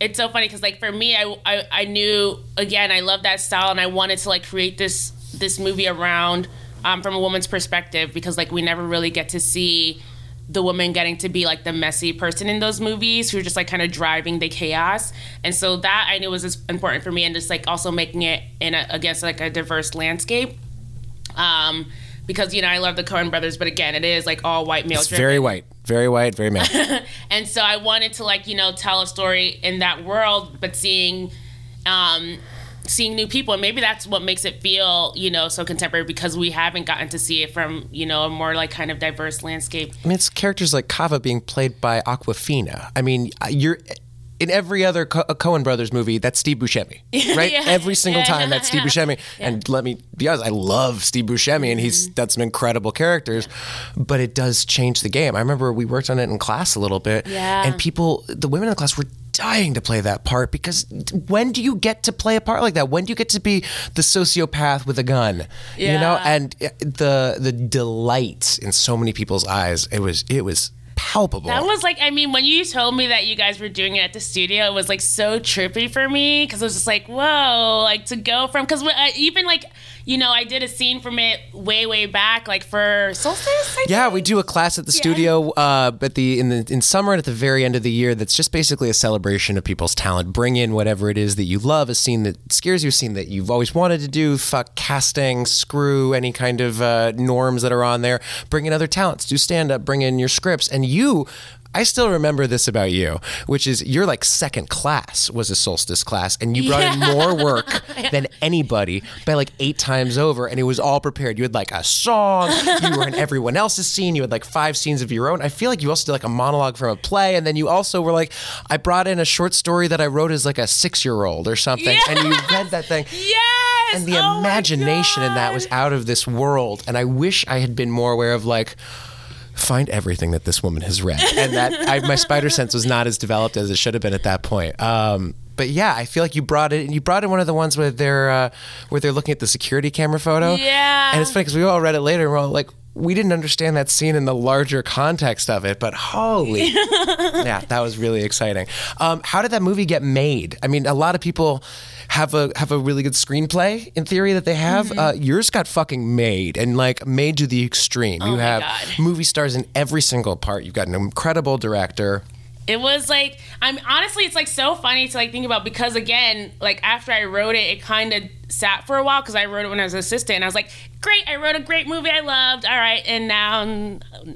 it's so funny because like for me, I, I I knew again I love that style and I wanted to like create this this movie around um, from a woman's perspective because like we never really get to see the woman getting to be like the messy person in those movies who's just like kind of driving the chaos and so that i knew was important for me and just like also making it in a, against like a diverse landscape um because you know I love the Coen brothers, but again, it is like all white male. It's driven. very white, very white, very male. and so I wanted to like you know tell a story in that world, but seeing. Um, seeing new people and maybe that's what makes it feel you know so contemporary because we haven't gotten to see it from you know a more like kind of diverse landscape i mean it's characters like kava being played by Awkwafina i mean you're in every other Co- Coen Brothers movie, that's Steve Buscemi, right? yeah. Every single time, that's Steve Buscemi. And let me be honest, I love Steve Buscemi, and he's mm-hmm. done some incredible characters. But it does change the game. I remember we worked on it in class a little bit, yeah. and people, the women in the class, were dying to play that part because when do you get to play a part like that? When do you get to be the sociopath with a gun? Yeah. You know, and the the delight in so many people's eyes, it was it was palpable. That was like, I mean, when you told me that you guys were doing it at the studio, it was like so trippy for me because it was just like, whoa, like to go from, because even like, you know, I did a scene from it way, way back, like for Solstice. I yeah, we do a class at the yeah. studio, uh, at the in the in summer and at the very end of the year. That's just basically a celebration of people's talent. Bring in whatever it is that you love, a scene that scares you, a scene that you've always wanted to do. Fuck casting, screw any kind of uh, norms that are on there. Bring in other talents, do stand up, bring in your scripts, and you I still remember this about you, which is you're like second class was a solstice class, and you brought yeah. in more work than anybody by like eight times over, and it was all prepared. You had like a song, you were in everyone else's scene, you had like five scenes of your own. I feel like you also did like a monologue from a play, and then you also were like, I brought in a short story that I wrote as like a six year old or something, and you read that thing. Yes. And the oh imagination in that was out of this world, and I wish I had been more aware of like find everything that this woman has read, and that I, my spider sense was not as developed as it should have been at that point. Um, but yeah, I feel like you brought it. and You brought in one of the ones where they're uh, where they're looking at the security camera photo. Yeah, and it's funny because we all read it later. and We're all like, we didn't understand that scene in the larger context of it, but holy, yeah, that was really exciting. Um, how did that movie get made? I mean, a lot of people have a have a really good screenplay in theory that they have. Mm-hmm. Uh, yours got fucking made and like made to the extreme. Oh you have God. movie stars in every single part. You've got an incredible director. It was like I'm honestly it's like so funny to like think about because again like after I wrote it it kind of sat for a while because I wrote it when I was an assistant and I was like great I wrote a great movie I loved all right and now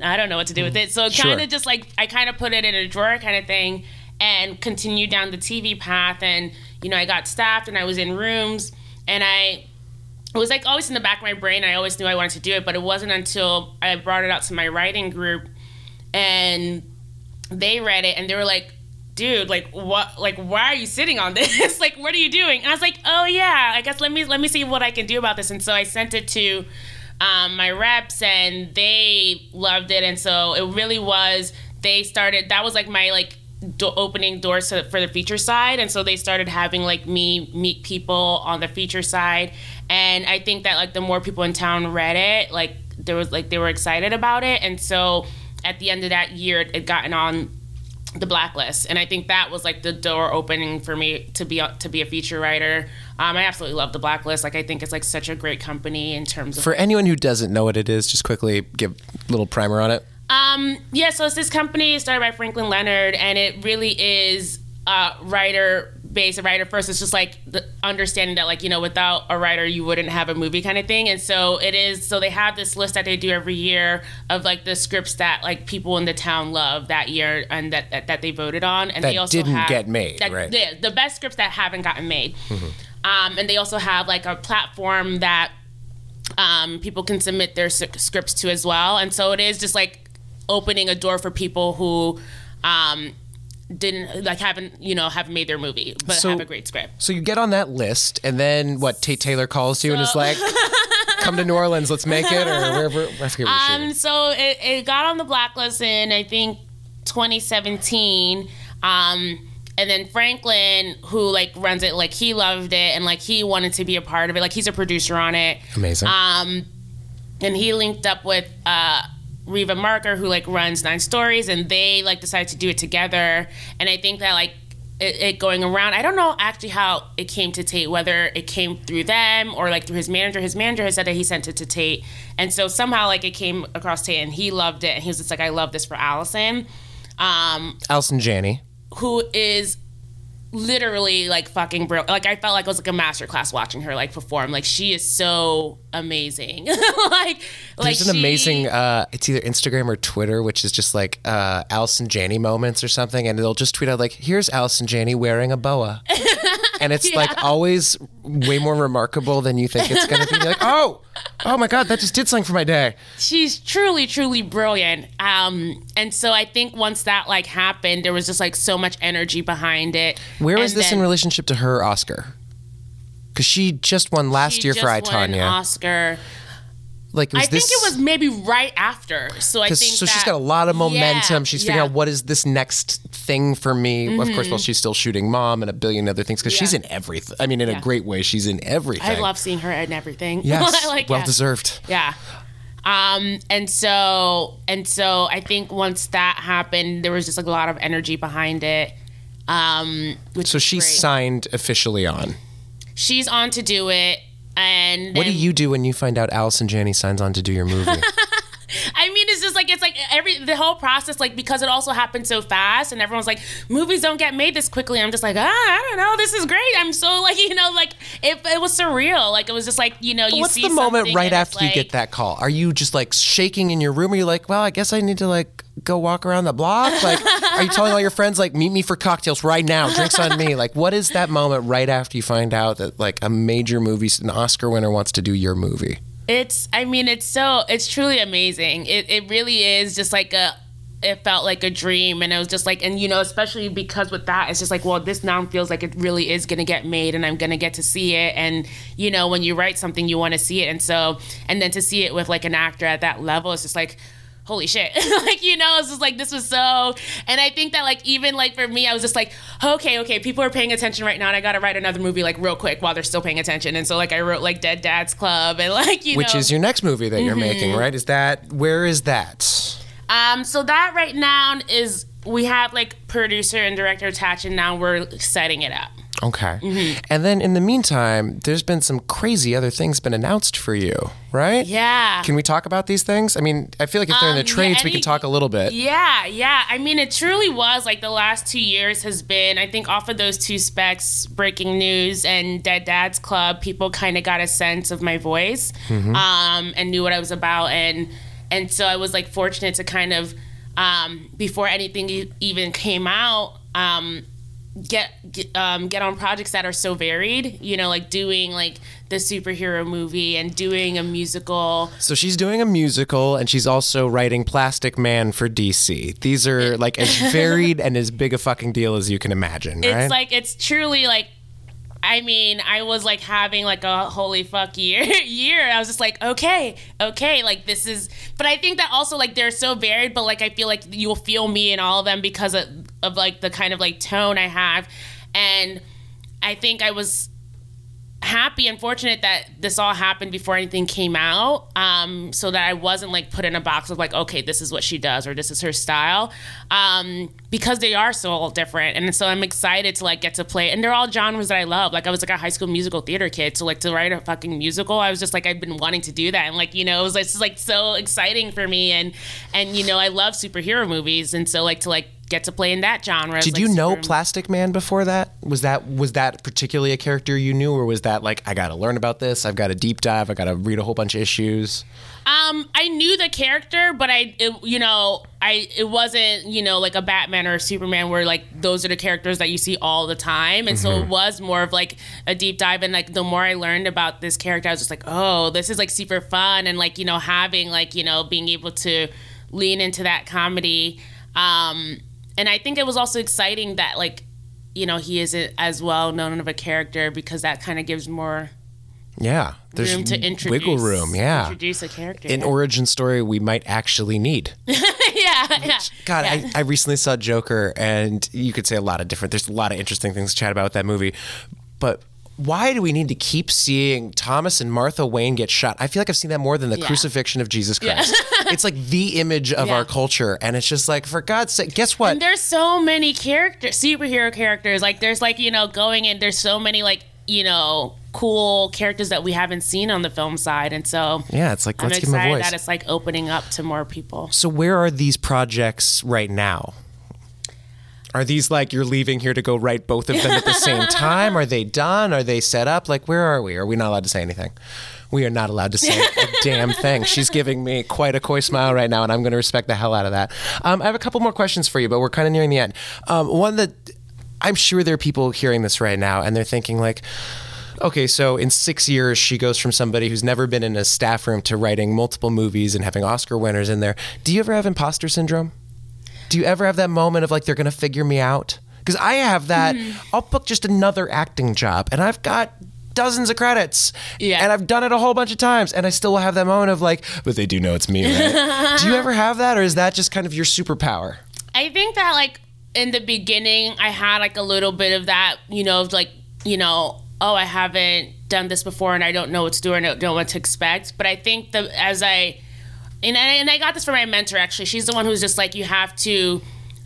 I don't know what to do with it so kind of just like I kind of put it in a drawer kind of thing and continued down the TV path and you know, I got staffed and I was in rooms and I it was like always in the back of my brain. I always knew I wanted to do it, but it wasn't until I brought it out to my writing group and they read it and they were like, dude, like what like why are you sitting on this? like what are you doing? And I was like, oh yeah, I guess let me let me see what I can do about this. And so I sent it to um, my reps and they loved it. And so it really was they started that was like my like do- opening doors to, for the feature side and so they started having like me meet people on the feature side and i think that like the more people in town read it like there was like they were excited about it, and so at the end of that year, it had gotten on the blacklist, and I think that was like the door opening for me to be to be a feature writer. Um, I absolutely love the blacklist. Like I think it's like such a great company in terms of For anyone who doesn't know what it is, just quickly give a little primer on it. Um, yeah, so it's this company started by Franklin Leonard, and it really is uh, writer based, a writer first. It's just like the understanding that, like, you know, without a writer, you wouldn't have a movie kind of thing. And so it is, so they have this list that they do every year of like the scripts that like people in the town love that year and that that, that they voted on. And That they also didn't have, get made, that- right. Yeah, the best scripts that haven't gotten made. Um, and they also have like a platform that um, people can submit their scripts to as well. And so it is just like opening a door for people who um, didn't like haven't you know haven't made their movie but So- have a great script. So you get on that list, and then what? Tate Taylor calls you and is like, "Come to New Orleans, let's make it," or wherever. I forget Um, so it, it got on the blacklist in I think 2017. Um, and then Franklin, who like runs it, like he loved it and like he wanted to be a part of it. Like he's a producer on it. Amazing. Um, and he linked up with uh, Riva Marker, who like runs Nine Stories, and they like decided to do it together. And I think that like it, it going around, I don't know actually how it came to Tate, whether it came through them or like through his manager. His manager has said that he sent it to Tate, and so somehow like it came across Tate, and he loved it, and he was just like, I love this for Allison. Um, Allison Janney. who is literally like fucking bro like I felt like it was like a masterclass watching her like perform like she is so amazing like like There's an she- amazing. Uh, it's either Instagram or Twitter, which is just like uh, Allison Janney moments or something, and they'll just tweet out like, "Here's Allison Janney wearing a boa," and it's like always way more remarkable than you think it's gonna be. You're like, oh, oh my god, that just did something for my day. she's truly truly brilliant um and so I think once that like happened there was just like so much energy behind it Where And this in relationship to her Oscar? Because she just won last year for I just won an Tonya. Oscar Like, was I think this, it was maybe right after so I think so she's got a lot of momentum. Yeah, she's figuring yeah. Mm-hmm. out what is this next thing for me. Of course, while she's still shooting Mom and a billion other things, because she's in everything. I mean, in a great way, she's in everything. I love seeing her and everything Yes, like well yeah. deserved. Yeah. Um, and so and so I think once that happened, there was just like a lot of energy behind it. Um, So she signed officially on. she's on to do it, and What do you do when you find out Allison Janney signs on to do your movie? I mean, it's just like it's like every the whole process, like because it also happened so fast, and everyone's like, movies don't get made this quickly. I'm just like, ah, I don't know, this is great. I'm so like, you know, like it, it was surreal. Like it was just like, you know, you What's see the moment right after you get that call? Are you just like shaking in your room? Or are you like, well, I guess I need to like go walk around the block? Like, are you telling all your friends like, meet me for cocktails right now? Drinks on me. Like, what is that moment right after you find out that like a major movie, an Oscar winner wants to do your movie? It's I mean it's so it's truly amazing. It it really is just like a it felt like a dream and it was just like and you know especially because with that it's just like well this now feels like it really is going to get made and I'm going to get to see it and you know when you write something you want to see it and so and then to see it with like an actor at that level it's just like holy shit like you know it's just like this was so and i think that like even like for me i was just like okay okay people are paying attention right now and i gotta write another movie like real quick while they're still paying attention and so like i wrote like dead dad's club and like you Which know is your next movie that you're making, Mm-hmm. right? Is that where is that? um so that right now is we have like producer and director attached and now we're setting it up Okay. Mm-hmm. And then in the meantime, there's been some crazy other things been announced for you, right? yeah Can we talk about these things? I mean, I feel like if they're in the Um, yeah, trades, we can talk a little bit. Yeah, yeah. I mean, it truly was like the last two years has been. I think off of those two specs, breaking news and Dead Dad's Club, people kind of got a sense of my voice um, and knew what I was about, and and so I was like fortunate to kind of um, before anything even came out. Um, get get, um, get on projects that are so varied you know like doing like the superhero movie and doing a musical So she's doing a musical and she's also writing Plastic Man for DC. These are like as varied and as big a fucking deal as you can imagine, right? it's like it's truly like I mean, I was like having like a holy fuck year year. I was just like, okay, okay, like this is but I think that also like they're so varied, but like I feel like you'll feel me in all of them because of, of like the kind of like tone I have. And I think I was happy and fortunate that this all happened before anything came out um, so that i wasn't like put in a box of like okay this is what she does or this is her style um, because they are so all different. And so i'm excited to like get to play and they're all genres that i love. Like i was like a high school musical theater kid so like to write a fucking musical i was just like i've been wanting to do that. And like you know it was just like so exciting for me. And and you know i love superhero movies. And so like to like get to play in that genre. Did like you know super- Plastic Man before that? Was that was that particularly a character you knew, or was that like I got to learn about this? I've got to deep dive. I got to read a whole bunch of issues. Um, I knew the character, but I, it, you know, I it wasn't you know like a Batman or a Superman where like those are the characters that you see all the time, and so it was more of like a deep dive. And like the more I learned about this character, I was just like, oh, this is like super fun, and like you know having like you know being able to lean into that comedy. Um, and I think it was also exciting that like you know he isn't as well known of a character because that kind of gives more Yeah, there's room to introduce wiggle room. Yeah, introduce a character. an origin story we might actually need. yeah, yeah. God, Yeah. I, I recently saw Joker, and you could say a lot of different. There's a lot of interesting things to chat about with that movie, but. Why do we need to keep seeing Thomas and Martha Wayne get shot? I feel like I've seen that more than the Yeah. crucifixion of Jesus Christ. it's like the image of Yeah. our culture, and it's just like, for God's sake, guess what? And there's so many characters, superhero characters. Like there's like you know going in. There's so many like you know cool characters that we haven't seen on the film side, and so Yeah, it's like I'm let's give them a excited voice. that it's like opening up to more people. So where are these projects right now? Are these like you're leaving here to go write both of them at the same time? Are they done? Are they set up? Like where are we? Are we not allowed to say anything? We are not allowed to say a damn thing. She's giving me quite a coy smile right now, and I'm going to respect the hell out of that. Um, I have a couple more questions for you, but we're kind of nearing the end. Um, one that I'm sure there are people hearing this right now, and they're thinking like, okay, so in six years, she goes from somebody who's never been in a staff room to writing multiple movies and having Oscar winners in there. Do you ever have imposter syndrome? Do you ever have that moment of like, they're going to figure me out? Because I have that. Mm-hmm. I'll book just another acting job, and I've got dozens of credits. Yeah. And I've done it a whole bunch of times, and I still will have that moment of like, but they do know it's me, right? do you ever have that, or is that just kind of your superpower? I think that like in the beginning, I had like a little bit of that, you know, of like you know, oh, I haven't done this before and I don't know what to do and I don't know what to expect. But I think that as I and I, and I got this from my mentor actually. She's the one who's just like you have to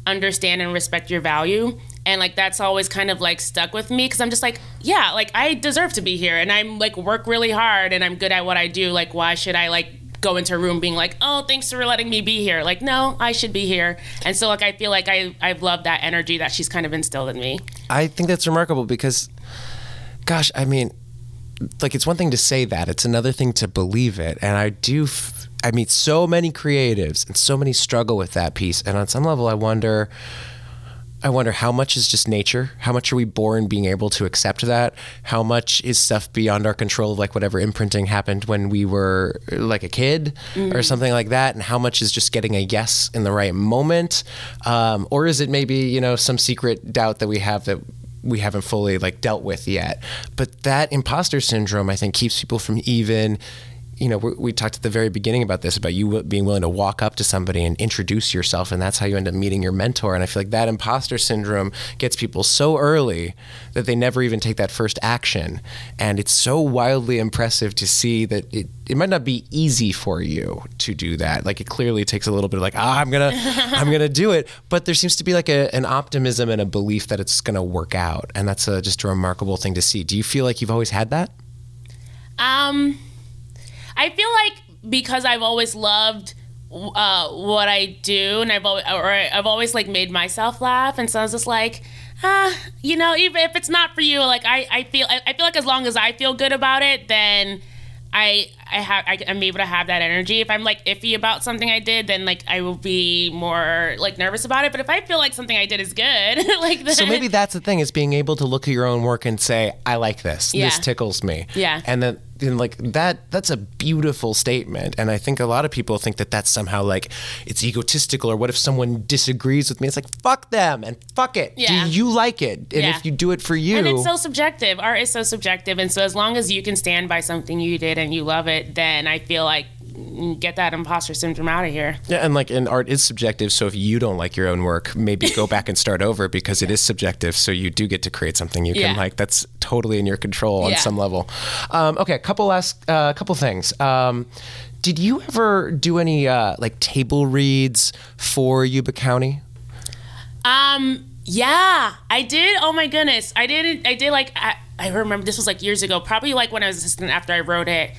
understand and respect your value. And like that's always kind of like stuck with me because I'm just like, yeah, like I deserve to be here and I'm like work really hard and I'm good at what I do. Like why should I like go into a room being like, oh, thanks for letting me be here? Like no, I should be here. And so like I feel like I I've loved that energy that she's kind of instilled in me. I think that's remarkable because, gosh, I mean, like it's one thing to say that, it's another thing to believe it. And I do, I meet so many creatives and so many struggle with that piece. And on some level, I wonder. I wonder how much is just nature? How much are we born being able to accept that? How much is stuff beyond our control, like whatever imprinting happened when we were like a kid or something like that? And how much is just getting a yes in the right moment? Um, or is it maybe, you know, some secret doubt that we have that we haven't fully like dealt with yet? But that imposter syndrome, I think, keeps people from even you know, we, we talked at the very beginning about this, about you being willing to walk up to somebody and introduce yourself, and that's how you end up meeting your mentor. And I feel like that imposter syndrome gets people so early that they never even take that first action. And it's so wildly impressive to see that it, it might not be easy for you to do that. Like it clearly takes a little bit of like, ah, I'm gonna, I'm gonna do it. But there seems to be like a, an optimism and a belief that it's gonna work out, and that's a, just a remarkable thing to see. Do you feel like you've always had that? Um, I feel like because I've always loved uh, what I do, and I've always, or I've always like made myself laugh, and so I was just like, ah, you know, even if it's not for you, like I, I feel, I, I feel like as long as I feel good about it, then I, I have, I, I'm able to have that energy. If I'm like iffy about something I did, then like I will be more like nervous about it. But if I feel like something I did is good, like then, So maybe that's the thing is being able to look at your own work and say, I like this. Yeah. This tickles me. Yeah. And then, then like that that's a beautiful statement. And I think a lot of people think that that's somehow like it's egotistical or what if someone disagrees with me? It's like fuck them and fuck it. Yeah. Do you like it? And Yeah. if you do it for you And it's so subjective. Art is so subjective. And so as long as you can stand by something you did and you love it, then I feel like get that imposter syndrome out of here. Yeah, and like, and art is subjective. So if you don't like your own work, maybe go back and start over because it is subjective. So you do get to create something you Yeah. can like. That's totally in your control on Yeah. some level. Um, okay, a couple last, uh, couple things. Um, did you ever do any uh, like table reads for Yuba County? Um, yeah, I did. Oh my goodness, I did. I did like I, I remember this was like years ago. Probably like when I was assistant after I wrote it.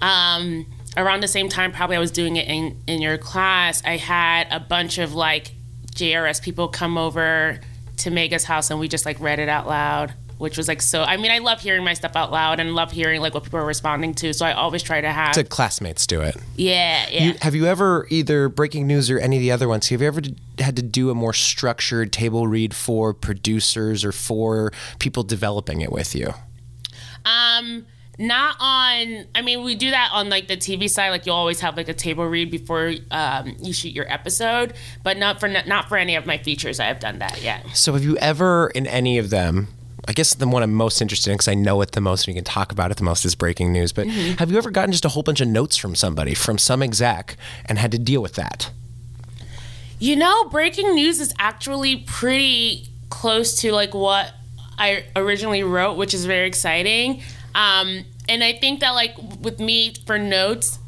Um, around the same time, probably I was doing it in in your class. I had a bunch of like JRS people come over to Mega's house, and we just like read it out loud. Which was like so. I mean, I love hearing my stuff out loud and love hearing like what people are responding to. So I always try to have. To classmates do it. yeah, yeah. You, have you ever either breaking news or any of the other ones? Have you ever had to do a more structured table read for producers or for people developing it with you? Um, not on. I mean, we do that on like the TV side. Like you always have like a table read before um, you shoot your episode, but not for not for any of my features. I have done that yet. So have you ever in any of them? I guess the one I'm most interested in because I know it the most and you can talk about it the most is breaking news. But have you ever gotten just a whole bunch of notes from somebody, from some exec, and had to deal with that? You know, breaking news is actually pretty close to like what I originally wrote, which is very exciting. Um, and I think that like with me for notes,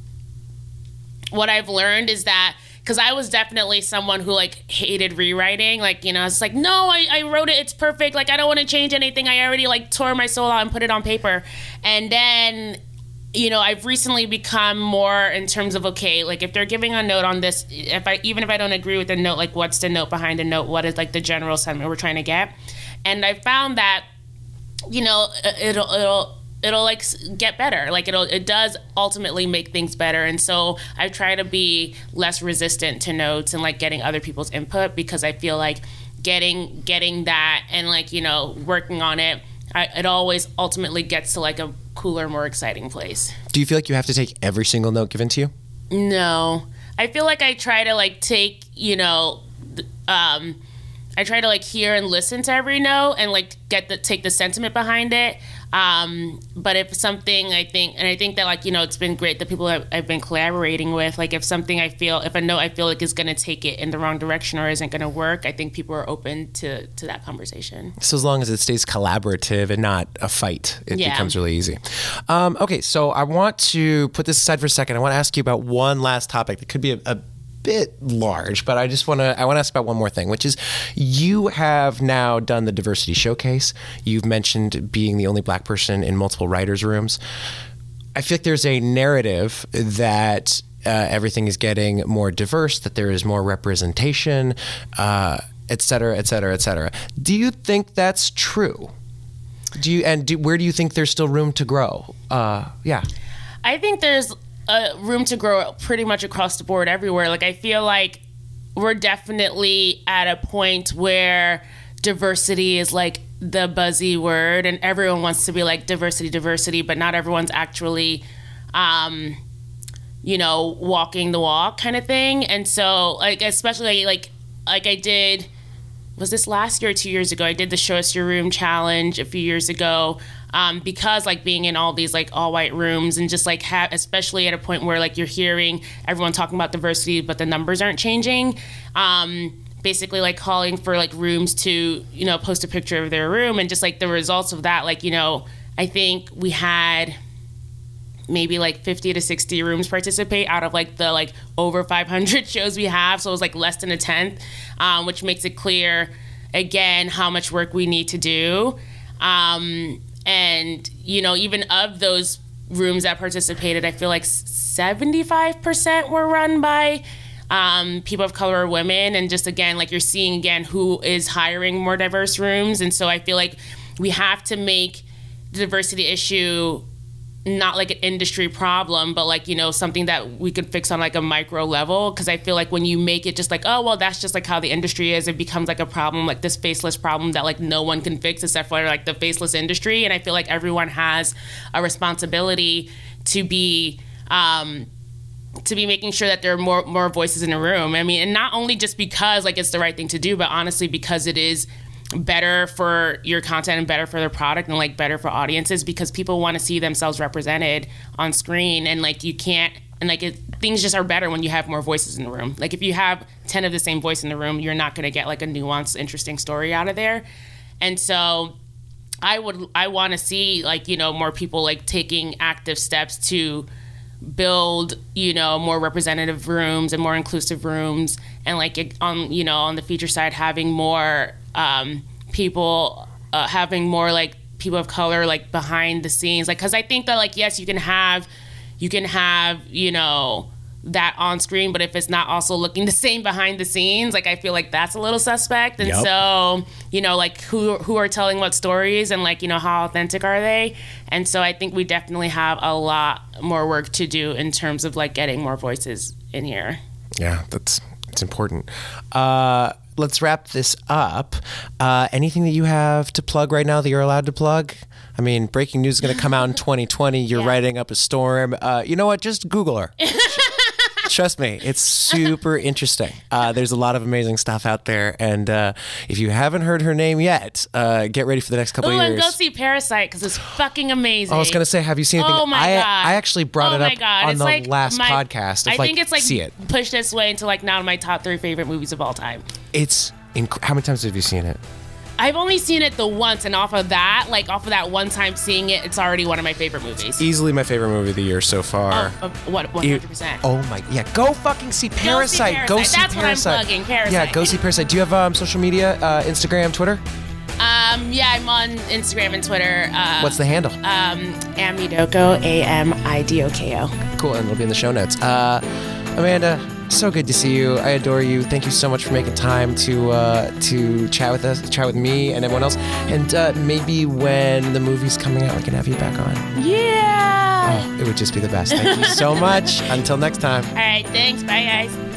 what I've learned is that because I was definitely someone who like hated rewriting. Like, you know, it's like, no, I, I wrote it, it's perfect. Like, I don't want to change anything. I already like tore my soul out and put it on paper. And then, you know, I've recently become more in terms of okay, like if they're giving a note on this, if I even if I don't agree with the note, like what's the note behind the note? What is like the general sentiment we're trying to get? And I found that you know it'll it'll it'll like get better like it'll it does ultimately make things better and so i try to be less resistant to notes and like getting other people's input because i feel like getting getting that and like you know working on it I, it always ultimately gets to like a cooler more exciting place Do you feel like you have to take every single note given to you? no i feel like i try to like take you know um I try to like hear and listen to every note and like get the take the sentiment behind it. Um, but if something I think, and I think that like you know it's been great the people I've, I've been collaborating with. Like if something I feel, if a note I feel like is going to take it in the wrong direction or isn't going to work, I think people are open to to that conversation. So as long as it stays collaborative and not a fight, it Yeah. becomes really easy. Um, okay, so I want to put this aside for a second. I want to ask you about one last topic that could be a, a bit large, but I just want to I want to ask about one more thing, which is you have now done the diversity showcase. You've mentioned being the only black person in multiple writers' rooms. I feel like there's a narrative that uh, everything is getting more diverse, that there is more representation, uh, et cetera, et cetera, et cetera. Do you think that's true? Do you and do, where do you think there's still room to grow? Uh, yeah. I think there's uh, room to grow pretty much across the board everywhere. Like I feel like we're definitely at a point where diversity is like the buzzy word, and everyone wants to be like diversity, diversity, but not everyone's actually, um, you know, walking the walk kind of thing. And so, like, especially like like I did was this last year or two years ago? I did the Show Us Your Room challenge a few years ago. Um, because like being in all these like all white rooms and just like have especially at a point where like you're hearing everyone talking about diversity but the numbers aren't changing um, basically like calling for like rooms to you know post a picture of their room and just like the results of that like you know i think we had maybe like 50 to 60 rooms participate out of like the like over 500 shows we have. So it was like less than a tenth um, which makes it clear again how much work we need to do. Um, and you know even of those rooms that participated i feel like 75% were run by um, people of color or women. And just again like you're seeing again who is hiring more diverse rooms. And so i feel like we have to make the diversity issue not like an industry problem, but like, you know, something that we could fix on like a micro level. Cause I feel like when you make it just like, oh, well, that's just like how the industry is, it becomes like a problem, like this faceless problem that like no one can fix except for like the faceless industry. And I feel like everyone has a responsibility to be, um, to be making sure that there are more more voices in the room. I mean, and not only just because like it's the right thing to do, but honestly because it is better for your content and better for their product and like better for audiences because people want to see themselves represented on screen and like you can't and like it, things just are better when you have more voices in the room. Like if you have ten of the same voice in the room, you're not going to get like a nuanced, interesting story out of there. And so, I would I want to see like you know more people like taking active steps to build you know more representative rooms and more inclusive rooms and like on you know on the feature side having more um, people uh, having more like people of color like behind the scenes like because i think that like yes you can have you can have you know that on screen but if it's not also looking the same behind the scenes like i feel like that's a little suspect and Yep. so you know like who who are telling what stories and like you know how authentic are they and so i think we definitely have a lot more work to do in terms of like getting more voices in here Yeah, that's it's important. Uh, let's wrap this up. Uh, anything that you have to plug right now that you're allowed to plug? I mean, breaking news is going to come out in 2020. You're Yeah. writing up a storm. Uh, you know what? Just Google her. Trust me, it's super interesting. Uh, there's a lot of amazing stuff out there, and uh, if you haven't heard her name yet, uh, get ready for the next couple oh of and years. go see parasite because it's fucking amazing I was gonna say, have you seen anything? Oh my I, god! I actually brought oh it up god. on it's the like last my- podcast. I like, think it's like see it. pushed this way into like now my top three favorite movies of all time. It's inc- how many times have you seen it? I've only seen it the once, and off of that, like off of that one time seeing it, it's already one of my favorite movies. Easily my favorite movie of the year so far. Oh, what? Hundred percent. Oh my yeah, go fucking see Parasite. Go see Parasite. That's what I'm Parasite. plugging, Parasite. Yeah, go see Parasite. Do you have um, social media? Uh, Instagram, Twitter? Um, yeah, I'm on Instagram and Twitter. Uh, What's the handle? um, Amidoko, A M I D O K O. cool, and it'll be in the show notes. Uh, Amanda, so good to see you. I adore you. Thank you so much for making time to uh, to chat with us, chat with me, and everyone else. And uh, maybe when the movie's coming out, we can have you back on. Yeah. Oh, it would just be the best. Thank you so much. Until next time. All right. Thanks. Bye, guys.